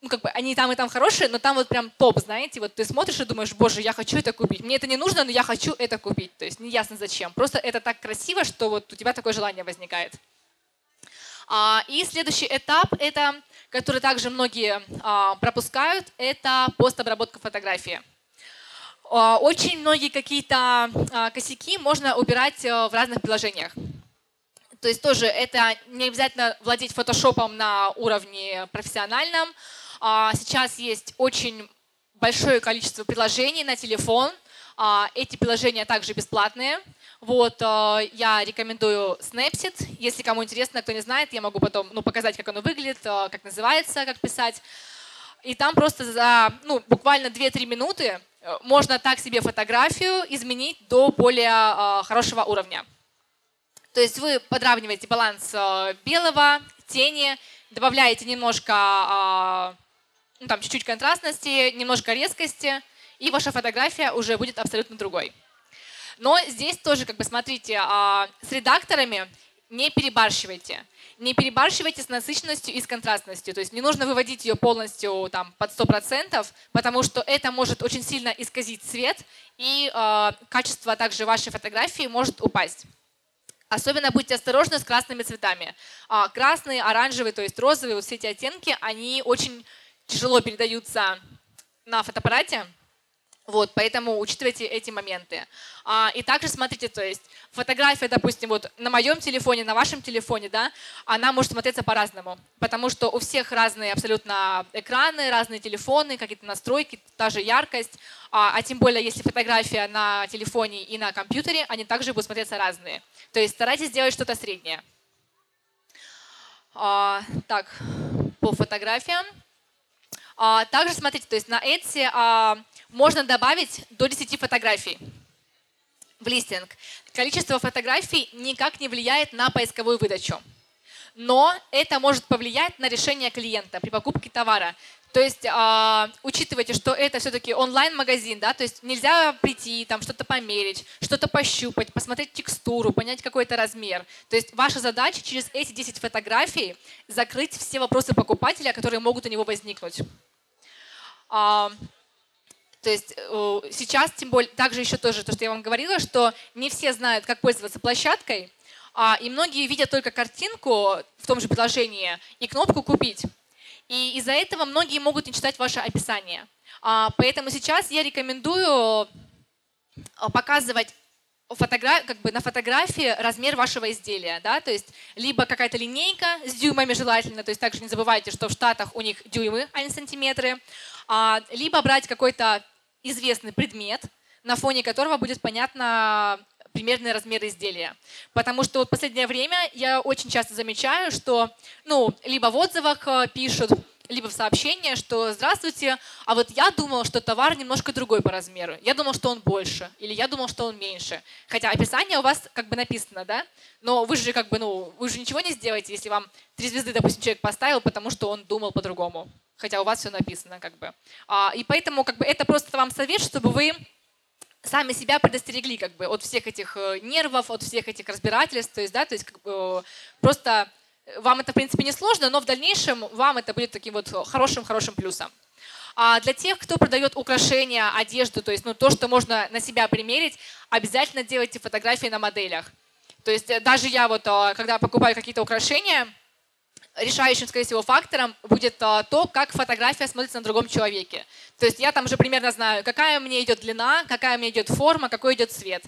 ну, как бы они там и там хорошие, но там вот прям топ, знаете, вот ты смотришь и думаешь, боже, я хочу это купить. Мне это не нужно, но я хочу это купить. То есть неясно зачем. Просто это так красиво, что вот у тебя такое желание возникает. А, и следующий этап – это который также многие а, пропускают, это постобработка фотографии. А, очень многие какие-то а, косяки можно убирать в разных приложениях. То есть тоже это не обязательно владеть фотошопом на уровне профессиональном. Сейчас есть очень большое количество приложений на телефон. Эти приложения также бесплатные. Вот, э, я рекомендую Snapseed. Если кому интересно, кто не знает, я могу потом ну, показать, как оно выглядит, э, как называется, как писать. И там просто за ну, буквально 2-3 минуты э, можно так себе фотографию изменить до более хорошего уровня. То есть вы подравниваете баланс белого, тени, добавляете немножко, ну, там чуть-чуть контрастности, немножко резкости, и ваша фотография уже будет абсолютно другой. Но здесь тоже, как бы, смотрите, а, с редакторами не перебарщивайте. Не перебарщивайте с насыщенностью и с контрастностью. То есть не нужно выводить ее полностью там, под 100%, потому что это может очень сильно исказить цвет, и э, качество также вашей фотографии может упасть. Особенно будьте осторожны с красными цветами. А, красный, оранжевый, то есть розовый, вот все эти оттенки, они очень тяжело передаются на фотоаппарате. Вот, поэтому учитывайте эти моменты. А, и также смотрите, то есть фотография, допустим, вот на моем телефоне, на вашем телефоне, да, она может смотреться по-разному, потому что у всех разные абсолютно экраны, разные телефоны, какие-то настройки, та же яркость, а, а тем более, если фотография на телефоне и на компьютере, они также будут смотреться разные. То есть старайтесь сделать что-то среднее. А, так, по фотографиям. А, также смотрите, то есть на Etsy а, можно добавить до 10 фотографий в листинг. Количество фотографий никак не влияет на поисковую выдачу. Но это может повлиять на решение клиента при покупке товара. То есть э, учитывайте, что это все-таки онлайн-магазин, да, то есть нельзя прийти, там что-то померить, что-то пощупать, посмотреть текстуру, понять какой-то размер. То есть ваша задача через эти 10 фотографий закрыть все вопросы покупателя, которые могут у него возникнуть. То есть э, сейчас, тем более, также еще тоже то, что я вам говорила, что не все знают, как пользоваться площадкой, а, и многие видят только картинку в том же приложении и кнопку «Купить». И из-за этого многие могут не читать ваше описание. А, поэтому сейчас я рекомендую э, показывать фотограф, как бы на фотографии размер вашего изделия, да, то есть либо какая-то линейка с дюймами желательно, то есть также не забывайте, что в Штатах у них дюймы, а не сантиметры, а, либо брать какой-то известный предмет, на фоне которого будет понятно примерный размер изделия. Потому что вот последнее время я очень часто замечаю, что ну, либо в отзывах э, пишут, либо в сообщении, что «Здравствуйте, а вот я думал, что товар немножко другой по размеру. Я думал, что он больше, или я думал, что он меньше». Хотя описание у вас как бы написано, да? Но вы же как бы, ну, вы же ничего не сделаете, если вам три звезды, допустим, человек поставил, потому что он думал по-другому хотя у вас все написано как бы. А, и поэтому как бы это просто вам совет, чтобы вы сами себя предостерегли как бы от всех этих э, нервов, от всех этих разбирательств, то есть, да, то есть как бы, просто вам это, в принципе, не сложно, но в дальнейшем вам это будет таким вот хорошим-хорошим плюсом. А для тех, кто продает украшения, одежду, то есть ну, то, что можно на себя примерить, обязательно делайте фотографии на моделях. То есть э, даже я вот, э, когда покупаю какие-то украшения, решающим, скорее всего, фактором будет а, то, как фотография смотрится на другом человеке. То есть я там уже примерно знаю, какая мне идет длина, какая мне идет форма, какой идет цвет.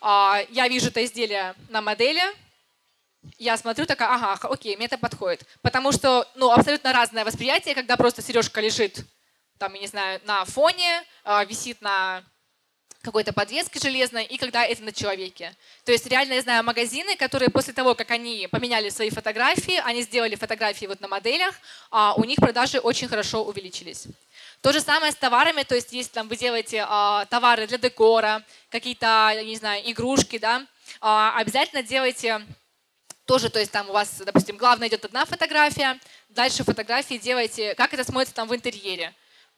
А, я вижу это изделие на модели, я смотрю, такая, ага, окей, мне это подходит. Потому что, ну, абсолютно разное восприятие, когда просто сережка лежит, там, я не знаю, на фоне, а, висит на какой-то подвески железной, и когда это на человеке. То есть реально я знаю магазины, которые после того, как они поменяли свои фотографии, они сделали фотографии вот на моделях, а у них продажи очень хорошо увеличились. То же самое с товарами, то есть если там вы делаете а, товары для декора, какие-то, не знаю, игрушки, да, а, обязательно делайте тоже, то есть там у вас, допустим, главное идет одна фотография, дальше фотографии делайте, как это смотрится там в интерьере.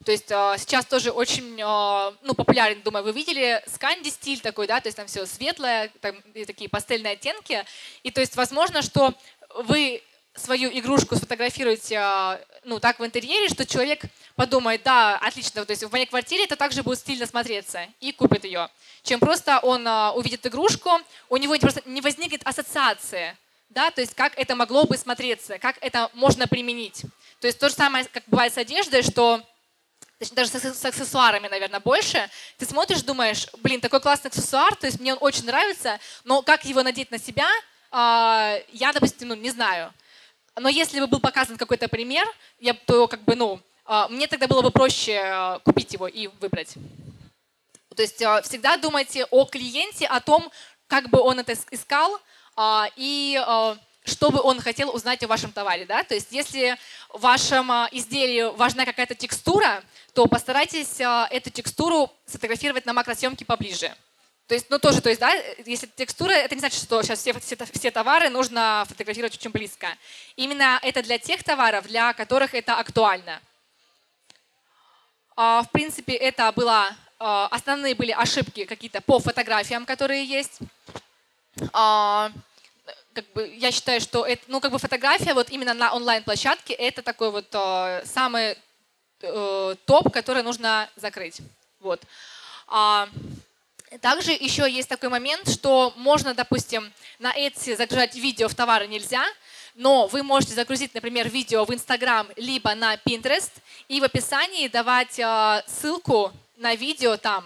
То есть э, сейчас тоже очень э, ну, популярен, думаю, вы видели сканди стиль такой, да, то есть там все светлое, там, такие пастельные оттенки. И то есть возможно, что вы свою игрушку сфотографируете э, ну, так в интерьере, что человек подумает, да, отлично, то есть в моей квартире это также будет стильно смотреться и купит ее. Чем просто он увидит игрушку, у него просто не возникнет ассоциация, да, то есть как это могло бы смотреться, как это можно применить. То есть то же самое, как бывает с одеждой, что даже с, аксессуарами, наверное, больше, ты смотришь, думаешь, блин, такой классный аксессуар, то есть мне он очень нравится, но как его надеть на себя, а, я, допустим, ну, не знаю. Но если бы был показан какой-то пример, я, то как бы, ну, а, мне тогда было бы проще а, купить его и выбрать. То есть всегда думайте о клиенте, о том, как бы он это искал и что бы он хотел узнать о вашем товаре. Да? То есть если в вашем а, изделии важна какая-то текстура, то постарайтесь а, эту текстуру сфотографировать на макросъемке поближе. То есть, ну тоже, то есть, да, если текстура, это не значит, что сейчас все, все, все товары нужно фотографировать очень близко. Именно это для тех товаров, для которых это актуально. А, в принципе, это было, основные были ошибки какие-то по фотографиям, которые есть. А, как бы, я считаю, что это, ну, как бы фотография вот именно на онлайн-площадке это такой вот самый э, топ, который нужно закрыть. Вот. Также еще есть такой момент, что можно, допустим, на Etsy загружать видео в товары нельзя, но вы можете загрузить, например, видео в Instagram либо на Pinterest и в описании давать э, ссылку на видео там.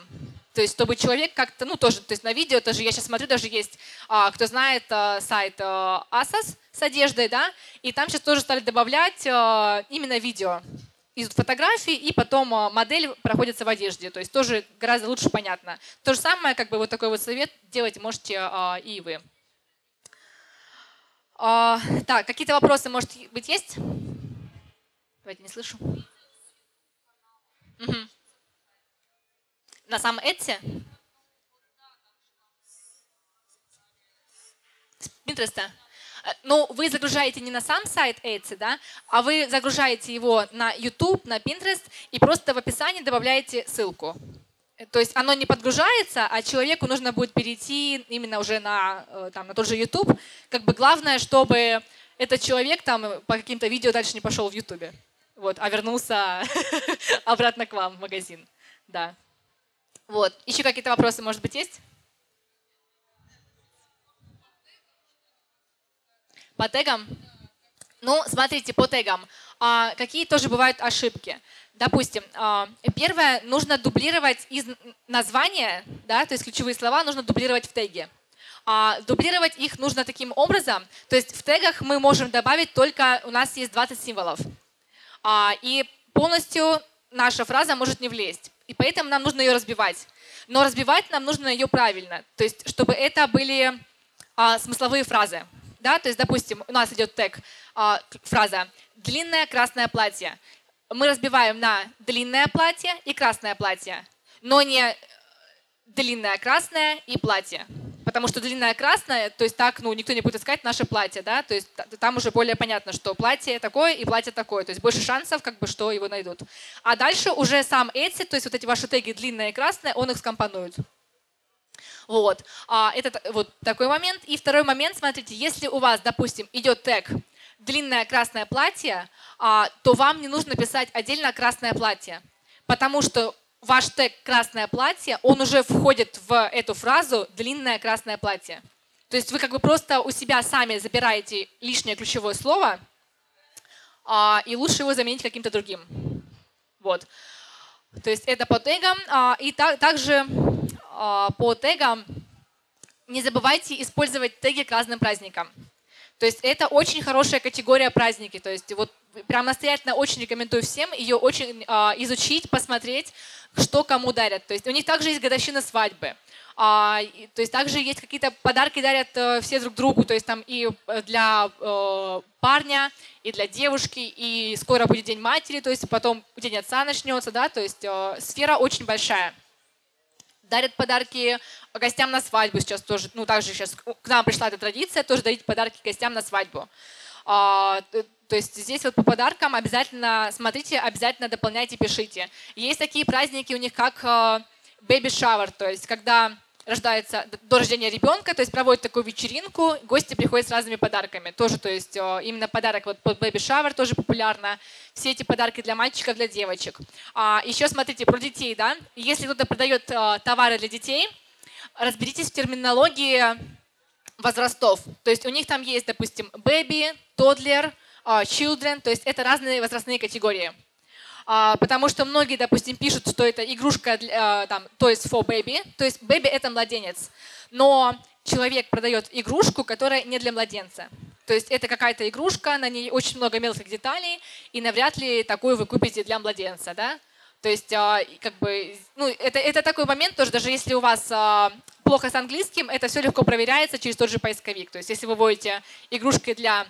То есть, чтобы человек как-то, ну, тоже, то есть на видео тоже, я сейчас смотрю, даже есть, а, кто знает а, сайт а, Asos с одеждой, да, и там сейчас тоже стали добавлять а, именно видео из фотографий, и потом модель проходится в одежде. То есть тоже гораздо лучше понятно. То же самое, как бы вот такой вот совет делать можете а, и вы. А, так, какие-то вопросы, может быть, есть? Давайте, не слышу. Угу. На самом Etsy? Pinterest? Э, ну, вы загружаете не на сам сайт Etsy, да, а вы загружаете его на YouTube, на Pinterest и просто в описании добавляете ссылку. Э, то есть оно не подгружается, а человеку нужно будет перейти именно уже на, э, там, на тот же YouTube. Как бы главное, чтобы этот человек там по каким-то видео дальше не пошел в YouTube, вот, а вернулся обратно к вам в магазин. Да. Вот. Еще какие-то вопросы, может быть, есть? По тегам? Ну, смотрите, по тегам. А, какие тоже бывают ошибки? Допустим, а, первое, нужно дублировать из названия, да, то есть ключевые слова нужно дублировать в теге. А, дублировать их нужно таким образом, то есть в тегах мы можем добавить только, у нас есть 20 символов. А, и полностью наша фраза может не влезть. И поэтому нам нужно ее разбивать. Но разбивать нам нужно ее правильно, то есть чтобы это были а, смысловые фразы. Да? То есть, допустим, у нас идет тег, а, фраза «длинное красное платье». Мы разбиваем на длинное платье и красное платье, но не длинное красное и платье. Потому что длинное красное, то есть так, ну, никто не будет искать наше платье, да, то есть там уже более понятно, что платье такое и платье такое, то есть больше шансов, как бы, что его найдут. А дальше уже сам Etsy, то есть вот эти ваши теги длинное и красное, он их скомпонует. Вот. А, это вот такой момент. И второй момент, смотрите, если у вас, допустим, идет тег длинное красное платье, а, то вам не нужно писать отдельно красное платье, потому что ваш тег красное платье, он уже входит в эту фразу длинное красное платье. То есть вы как бы просто у себя сами забираете лишнее ключевое слово, а, и лучше его заменить каким-то другим. Вот. То есть это по тегам. А, и также а, по тегам, не забывайте использовать теги к разным праздникам. То есть это очень хорошая категория праздники. То есть вот прям настоятельно очень рекомендую всем ее очень э, изучить, посмотреть, что кому дарят. То есть у них также есть годовщина свадьбы. А, и, то есть также есть какие-то подарки дарят э, все друг другу, то есть там и э, для э, парня, и для девушки, и скоро будет День матери, то есть потом День отца начнется, да, то есть э, сфера очень большая дарят подарки гостям на свадьбу сейчас тоже, ну также сейчас к нам пришла эта традиция тоже дарить подарки гостям на свадьбу. А, то есть здесь вот по подаркам обязательно смотрите, обязательно дополняйте, пишите. Есть такие праздники у них как э, baby shower, то есть когда рождается до рождения ребенка, то есть проводят такую вечеринку, гости приходят с разными подарками. Тоже, то есть именно подарок вот под baby shower тоже популярно. Все эти подарки для мальчиков, для девочек. А, еще смотрите, про детей, да. Если кто-то продает а, товары для детей, разберитесь в терминологии возрастов. То есть у них там есть, допустим, baby, toddler, children, то есть это разные возрастные категории. А, потому что многие, допустим, пишут, что это игрушка, а, там, то есть for baby, то есть baby это младенец. Но человек продает игрушку, которая не для младенца. То есть это какая-то игрушка, на ней очень много мелких деталей, и навряд ли такую вы купите для младенца, да? То есть, а, как бы, ну, это, это такой момент тоже, даже если у вас плохо с английским, это все легко проверяется через тот же поисковик. То есть, если вы вводите игрушки для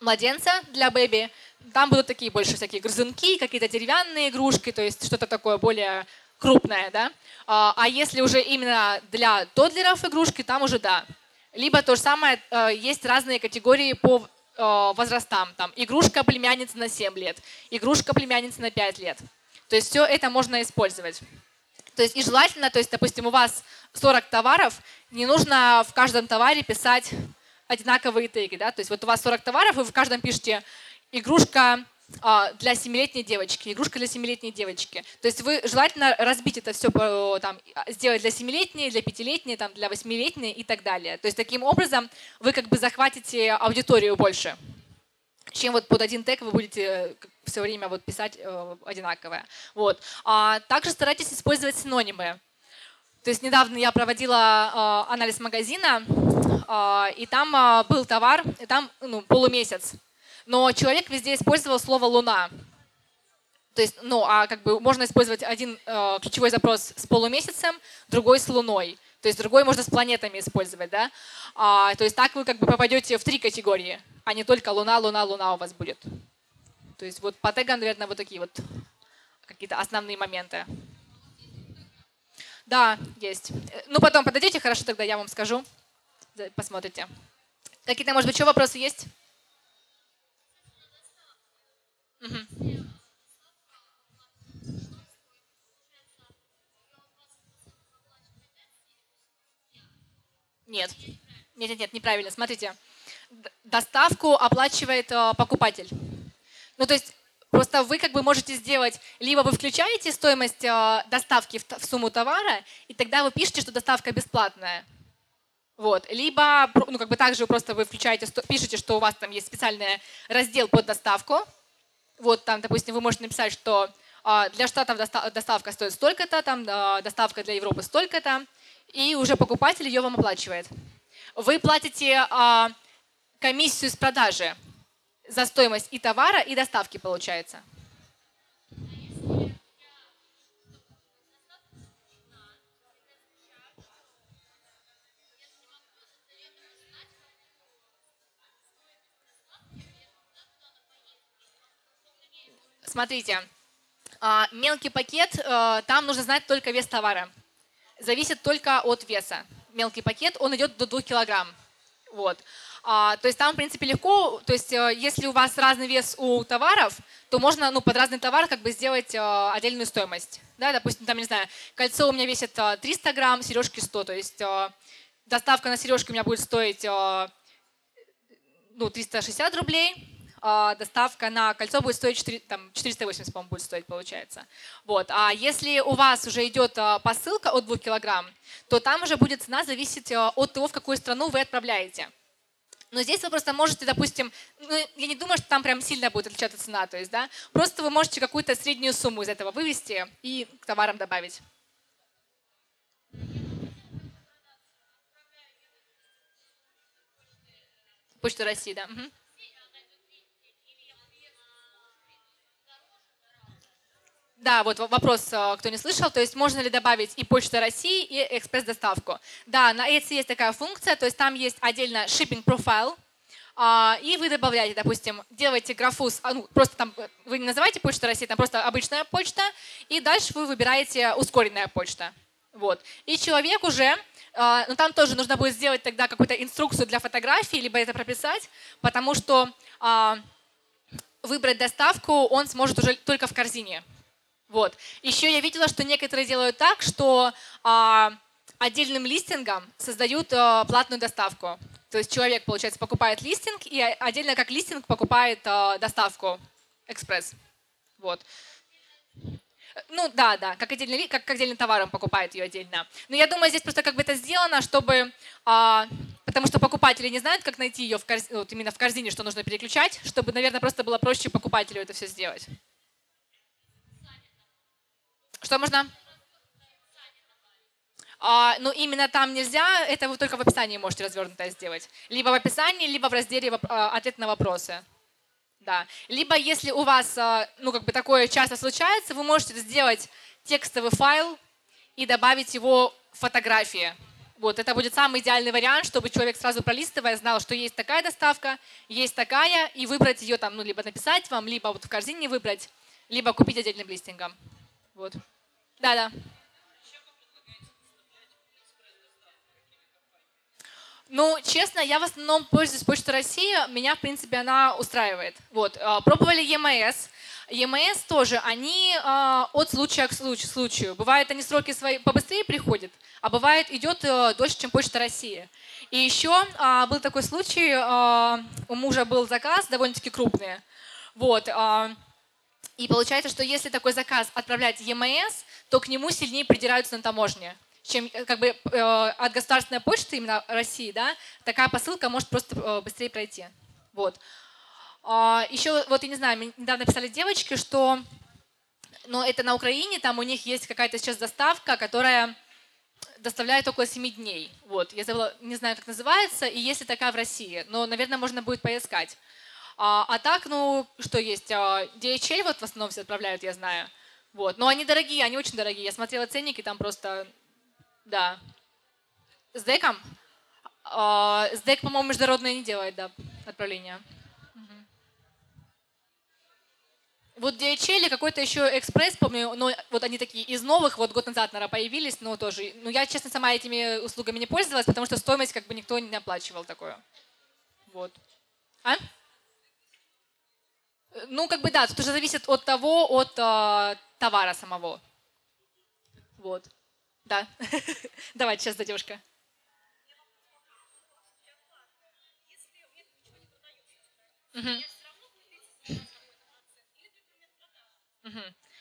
младенца, для бэби, там будут такие больше всякие грызунки, какие-то деревянные игрушки, то есть что-то такое более крупное, да. А, а если уже именно для тодлеров игрушки, там уже да. Либо то же самое, э, есть разные категории по э, возрастам. Там игрушка племянница на 7 лет, игрушка племянница на 5 лет. То есть все это можно использовать. То есть и желательно, то есть, допустим, у вас 40 товаров, не нужно в каждом товаре писать одинаковые теги, да, то есть вот у вас 40 товаров, вы в каждом пишете игрушка а, для семилетней девочки, игрушка для семилетней девочки. То есть вы желательно разбить это все, там, сделать для семилетней, для пятилетней, там, для восьмилетней и так далее. То есть таким образом вы как бы захватите аудиторию больше, чем вот под один тег вы будете э, все время вот писать э, одинаковое. Вот. А также старайтесь использовать синонимы. То есть недавно я проводила э, анализ магазина, э, и там был товар, и там ну, полумесяц но человек везде использовал слово «луна». То есть, ну, а как бы можно использовать один э, ключевой запрос с полумесяцем, другой с Луной. То есть другой можно с планетами использовать, да. А, то есть так вы как бы попадете в три категории, а не только Луна, Луна, Луна у вас будет. То есть вот по тегам, наверное, вот такие вот какие-то основные моменты. Да, есть. Ну, потом подойдите, хорошо, тогда я вам скажу. Посмотрите. Какие-то, может быть, еще вопросы есть? Нет. Нет, нет, нет, неправильно. Смотрите, доставку оплачивает э, покупатель. Ну, то есть просто вы как бы можете сделать, либо вы включаете стоимость э, доставки в, сумму товара, и тогда вы пишете, что доставка бесплатная. Вот. Либо, ну, как бы также просто вы включаете, пишете, что у вас там есть специальный раздел под доставку, вот там, допустим, вы можете написать, что а, для Штатов доставка стоит столько-то, там доставка для Европы столько-то, и уже покупатель ее вам оплачивает. Вы платите а, комиссию с продажи за стоимость и товара, и доставки, получается. Смотрите, а, мелкий пакет, э, там нужно знать только вес товара. Зависит только от веса. Мелкий пакет, он идет до 2 килограмм. Вот. А, то есть там, в принципе, легко, то есть э, если у вас разный вес у товаров, то можно ну, под разный товар как бы сделать э, отдельную стоимость. Да, допустим, там, не знаю, кольцо у меня весит 300 грамм, сережки 100, то есть доставка на сережки у меня будет стоить ну, 360 рублей, а, доставка на кольцо будет стоить 4, там, 480, по-моему, будет стоить, получается. Вот. А если у вас уже идет а, посылка от 2 килограмм, то там уже будет цена зависеть а, от того, в какую страну вы отправляете. Но здесь вы просто можете, допустим, ну, я не думаю, что там прям сильно будет отличаться цена, то есть, да, просто вы можете какую-то среднюю сумму из этого вывести и к товарам добавить. Почта России, да. Угу. Да, вот вопрос, э, кто не слышал, то есть можно ли добавить и Почта России, и экспресс-доставку. Да, на Etsy есть такая функция, то есть там есть отдельно shipping profile, а, и вы добавляете, допустим, делаете графу, а, ну, просто там, э, вы не называете Почта России, там просто обычная почта, и дальше вы выбираете ускоренная почта. Вот. И человек уже, э, ну там тоже нужно будет сделать тогда какую-то инструкцию для фотографии, либо это прописать, потому что а, выбрать доставку он сможет уже только в корзине. Вот. Еще я видела, что некоторые делают так, что а, отдельным листингом создают а, платную доставку. То есть человек, получается, покупает листинг и отдельно как листинг покупает а, доставку экспресс. Вот. Ну да, да, как отдельный, как, как отдельный товар он покупает ее отдельно. Но я думаю, здесь просто как бы это сделано, чтобы, а, потому что покупатели не знают, как найти ее в корзине, вот именно в корзине, что нужно переключать, чтобы, наверное, просто было проще покупателю это все сделать. Что можно? А, ну, именно там нельзя, это вы только в описании можете развернутое сделать. Либо в описании, либо в разделе а, «Ответ на вопросы». Да. Либо если у вас, а, ну, как бы такое часто случается, вы можете сделать текстовый файл и добавить его фотографии. Вот, это будет самый идеальный вариант, чтобы человек сразу пролистывая знал, что есть такая доставка, есть такая, и выбрать ее там, ну, либо написать вам, либо вот в корзине выбрать, либо купить отдельным листингом. Вот. Да-да. Ну, честно, я в основном пользуюсь Почтой России. Меня, в принципе, она устраивает. Вот. А, пробовали EMS. EMS тоже, они э, от случая к случаю, случаю. Бывает, они сроки свои побыстрее приходят, а бывает, идет э, дольше, чем Почта России. И еще э, был такой случай, э, у мужа был заказ довольно-таки крупный. Вот. Э, и получается, что если такой заказ отправлять EMS, то к нему сильнее придираются на таможне чем э, как бы э, от государственной почты именно России, да, такая посылка может просто э, быстрее пройти. Вот. А, еще, вот я не знаю, недавно писали девочки, что, но это на Украине, там у них есть какая-то сейчас доставка, которая доставляет около 7 дней. Вот, я забыла, не знаю, как называется, и есть ли такая в России, но, наверное, можно будет поискать. А, а так, ну, что есть? А, DHL вот в основном все отправляют, я знаю. Вот. Но они дорогие, они очень дорогие. Я смотрела ценники, там просто да. С деком? А, с дек, по-моему, международное не делает, да, отправление. Вот DHL какой-то еще экспресс, помню, но вот они такие из новых, вот год назад, наверное, появились, но тоже. Ну, я, честно, сама этими услугами не пользовалась, потому что стоимость как бы никто не оплачивал такое. Вот. А? Ну, как бы да, тут уже зависит от того, от э, товара самого. Вот. Да. Давайте, сейчас девушка. А,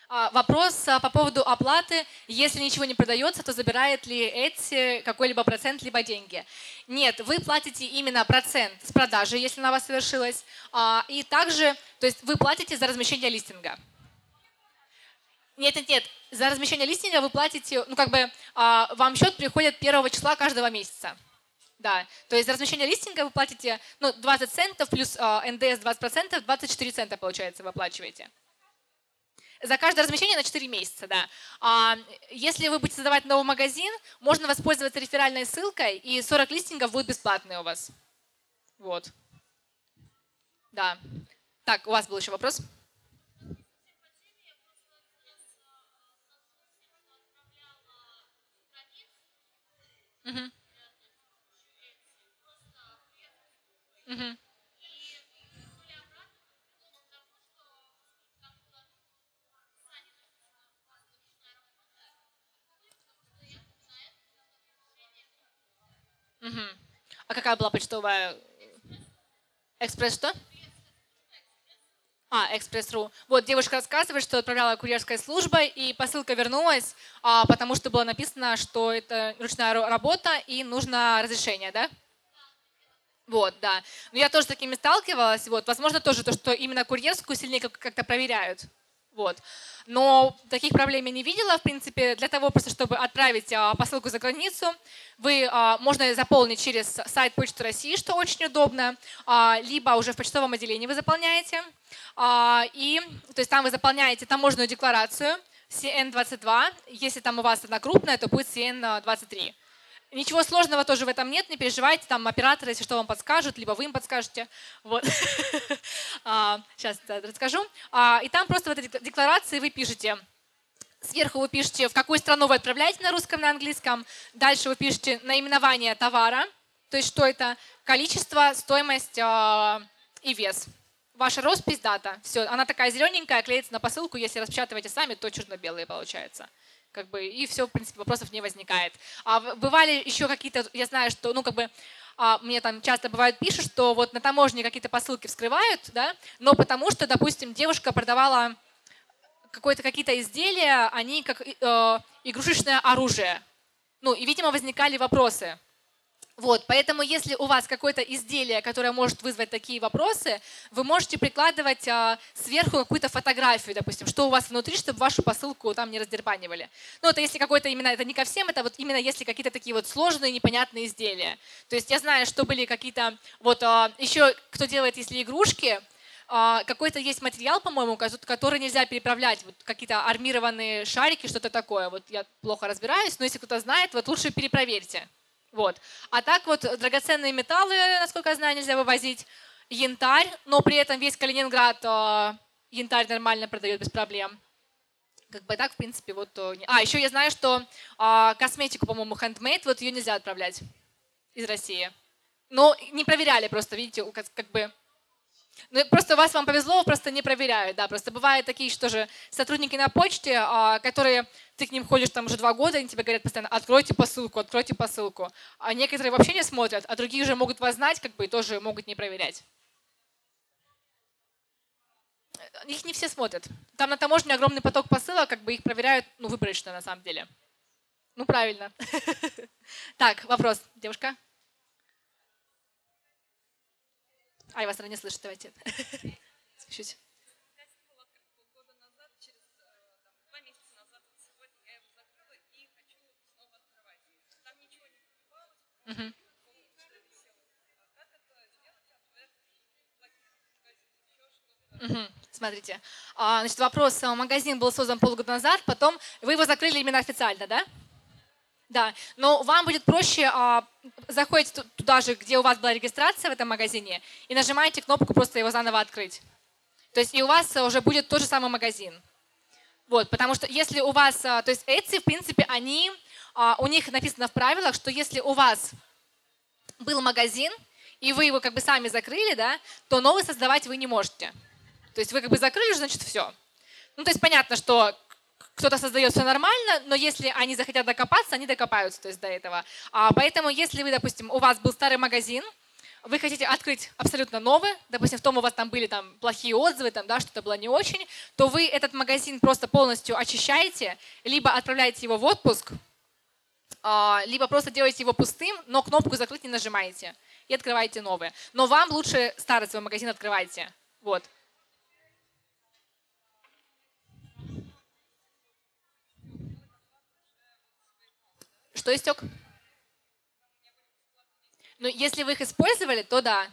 вопрос а, по поводу оплаты. Если ничего не продается, то забирает ли эти какой-либо процент, либо деньги? Нет, вы платите именно процент с продажи, если она у вас совершилась. А, и также, то есть вы платите за размещение листинга. Нет, нет, нет. За размещение листинга вы платите, ну как бы а, вам счет приходит первого числа каждого месяца. Да, то есть за размещение листинга вы платите ну, 20 центов плюс а, НДС 20%, 24 цента получается вы оплачиваете. За каждое размещение на 4 месяца, да. А если вы будете создавать новый магазин, можно воспользоваться реферальной ссылкой, и 40 листингов будут бесплатные у вас. Вот. Да. Так, у вас был еще вопрос? Угу. Угу. А какая была почтовая? Экспресс что? А, Экспресс.ру. Вот девушка рассказывает, что отправляла курьерская служба, и посылка вернулась, а, потому что было написано, что это ручная работа и нужно разрешение, да? Вот, да. Но я тоже с такими сталкивалась. Вот, возможно, тоже то, что именно курьерскую сильнее как-то проверяют. Вот. Но таких проблем я не видела. В принципе, для того, просто чтобы отправить а, посылку за границу, вы а, можно заполнить через сайт Почты России, что очень удобно, а, либо уже в почтовом отделении вы заполняете. И, то есть там вы заполняете таможенную декларацию CN22. Если там у вас одна крупная, то будет CN23. Ничего сложного тоже в этом нет, не переживайте, там операторы, если что, вам подскажут, либо вы им подскажете. Вот. Сейчас расскажу. А, и там просто в этой декларации вы пишете, Сверху вы пишете, в какую страну вы отправляете на русском, на английском. Дальше вы пишете наименование товара, то есть что это, количество, стоимость а, и вес. Ваша роспись, дата. Все, она такая зелененькая, клеится на посылку. Если распечатываете сами, то черно-белые получается как бы, и все, в принципе, вопросов не возникает. А бывали еще какие-то, я знаю, что, ну, как бы, а, мне там часто бывает пишут, что вот на таможне какие-то посылки вскрывают, да, но потому что, допустим, девушка продавала какое-то какие-то изделия, они как э, игрушечное оружие. Ну, и, видимо, возникали вопросы. Вот, поэтому если у вас какое-то изделие, которое может вызвать такие вопросы, вы можете прикладывать а, сверху какую-то фотографию, допустим, что у вас внутри, чтобы вашу посылку там не раздербанивали. Ну, это если какое-то именно, это не ко всем, это вот именно если какие-то такие вот сложные, непонятные изделия. То есть я знаю, что были какие-то, вот а, еще кто делает, если игрушки, а, какой-то есть материал, по-моему, который нельзя переправлять, вот какие-то армированные шарики, что-то такое. Вот я плохо разбираюсь, но если кто-то знает, вот лучше перепроверьте. Вот. А так вот драгоценные металлы, насколько я знаю, нельзя вывозить. Янтарь, но при этом весь Калининград а, янтарь нормально продает без проблем. Как бы так, в принципе, вот... А, еще я знаю, что а, косметику, по-моему, handmade, вот ее нельзя отправлять из России. Но не проверяли просто, видите, как бы ну, просто вас вам повезло, просто не проверяют, да. Просто бывают такие, что же сотрудники на почте, а, которые ты к ним ходишь там уже два года, они тебе говорят постоянно, откройте посылку, откройте посылку. А некоторые вообще не смотрят, а другие же могут вас знать, как бы, и тоже могут не проверять. Их не все смотрят. Там на таможне огромный поток посылок, как бы их проверяют, ну, выборочно на самом деле. Ну, правильно. Так, вопрос, девушка. А, я вас не слышу, давайте. Чуть. Угу. Угу. Смотрите, а, значит, вопрос. Магазин был создан полгода назад, потом вы его закрыли именно официально, да? Да, но вам будет проще, а, заходите туда же, где у вас была регистрация в этом магазине, и нажимаете кнопку просто его заново открыть. То есть и у вас уже будет тот же самый магазин. Вот, потому что если у вас, а, то есть Etsy, в принципе, они, а, у них написано в правилах, что если у вас был магазин, и вы его как бы сами закрыли, да, то новый создавать вы не можете. То есть вы как бы закрыли, значит все. Ну, то есть понятно, что кто-то создает все нормально, но если они захотят докопаться, они докопаются то есть, до этого. А, поэтому если вы, допустим, у вас был старый магазин, вы хотите открыть абсолютно новый, допустим, в том у вас там были там плохие отзывы, там, да, что-то было не очень, то вы этот магазин просто полностью очищаете, либо отправляете его в отпуск, а, либо просто делаете его пустым, но кнопку закрыть не нажимаете и открываете новый. Но вам лучше старый свой магазин открывайте. Вот. Что истек? Ну, если вы их использовали, то да.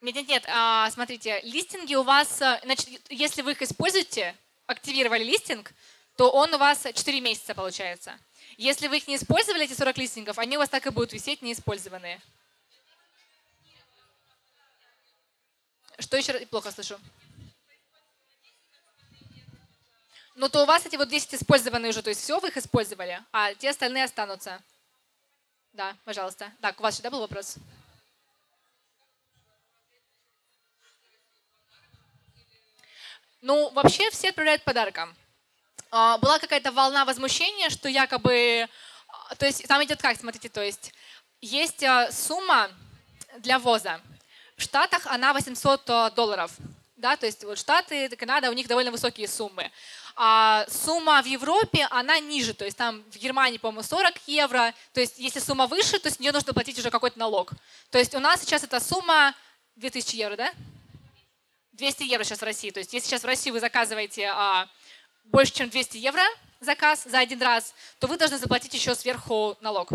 Нет, нет, нет, а, смотрите, листинги у вас, э, значит, если вы их используете, активировали листинг, то он у вас 4 месяца получается. Если вы их не использовали, эти 40 листингов, они у вас так и будут висеть неиспользованные. Что еще раз? Плохо слышу. Ну, то у вас эти вот 10 использованные уже, то есть все вы их использовали, а те остальные останутся. Да, пожалуйста. Так, у вас сюда был вопрос? Ну, вообще все отправляют подарком. А, была какая-то волна возмущения, что якобы... А, то есть там идет как, смотрите, то есть есть а, сумма для ввоза. В Штатах она 800 долларов. Да, то есть вот Штаты, Канада, у них довольно высокие суммы. А сумма в Европе, она ниже, то есть там в Германии, по-моему, 40 евро, то есть если сумма выше, то с нее нужно платить уже какой-то налог. То есть у нас сейчас эта сумма 2000 евро, да? 200 евро сейчас в России. То есть если сейчас в России вы заказываете а, больше, чем 200 евро заказ за один раз, то вы должны заплатить еще сверху налог.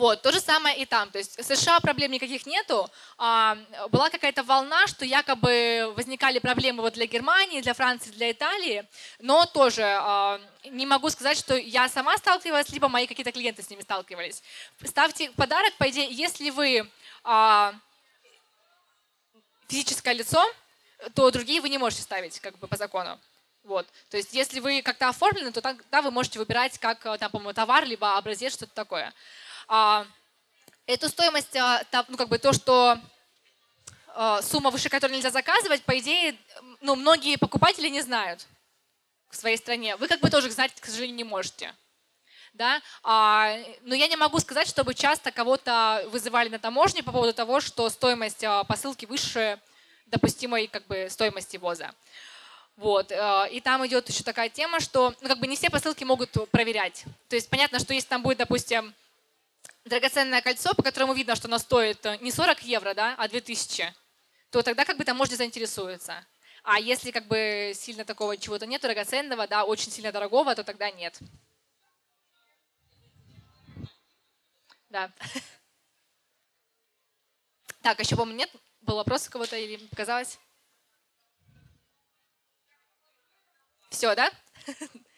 Вот, то же самое и там. То есть в США проблем никаких нету. А, была какая-то волна, что якобы возникали проблемы вот для Германии, для Франции, для Италии, но тоже а, не могу сказать, что я сама сталкивалась, либо мои какие-то клиенты с ними сталкивались. Ставьте подарок, по идее, если вы а, физическое лицо, то другие вы не можете ставить как бы по закону. Вот. То есть если вы как-то оформлены, то тогда вы можете выбирать как, там, по-моему, товар, либо образец, что-то такое. А, эту стоимость, а, ну как бы то, что а, сумма выше которой нельзя заказывать, по идее, ну, многие покупатели не знают в своей стране. Вы как бы тоже знать, к сожалению, не можете. Да? А, но я не могу сказать, чтобы часто кого-то вызывали на таможне по поводу того, что стоимость посылки выше допустимой как бы, стоимости ввоза. Вот. И там идет еще такая тема, что ну, как бы не все посылки могут проверять. То есть понятно, что если там будет, допустим, драгоценное кольцо, по которому видно, что оно стоит э, не 40 евро, да, а 2000, то тогда как бы там можно заинтересуется. А если как бы сильно такого чего-то нет, драгоценного, да, очень сильно дорогого, то тогда нет. Да. Так, еще, по-моему, нет? Был вопрос у кого-то или показалось? Все, да?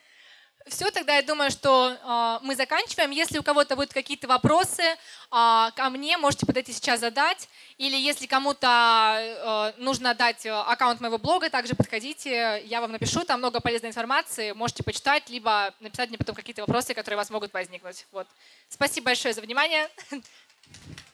Все, тогда я думаю, что э, мы заканчиваем. Если у кого-то будут какие-то вопросы э, ко мне, можете подойти сейчас задать. Или если кому-то э, нужно дать аккаунт моего блога, также подходите, я вам напишу, там много полезной информации, можете почитать, либо написать мне потом какие-то вопросы, которые у вас могут возникнуть. Вот. Спасибо большое за внимание.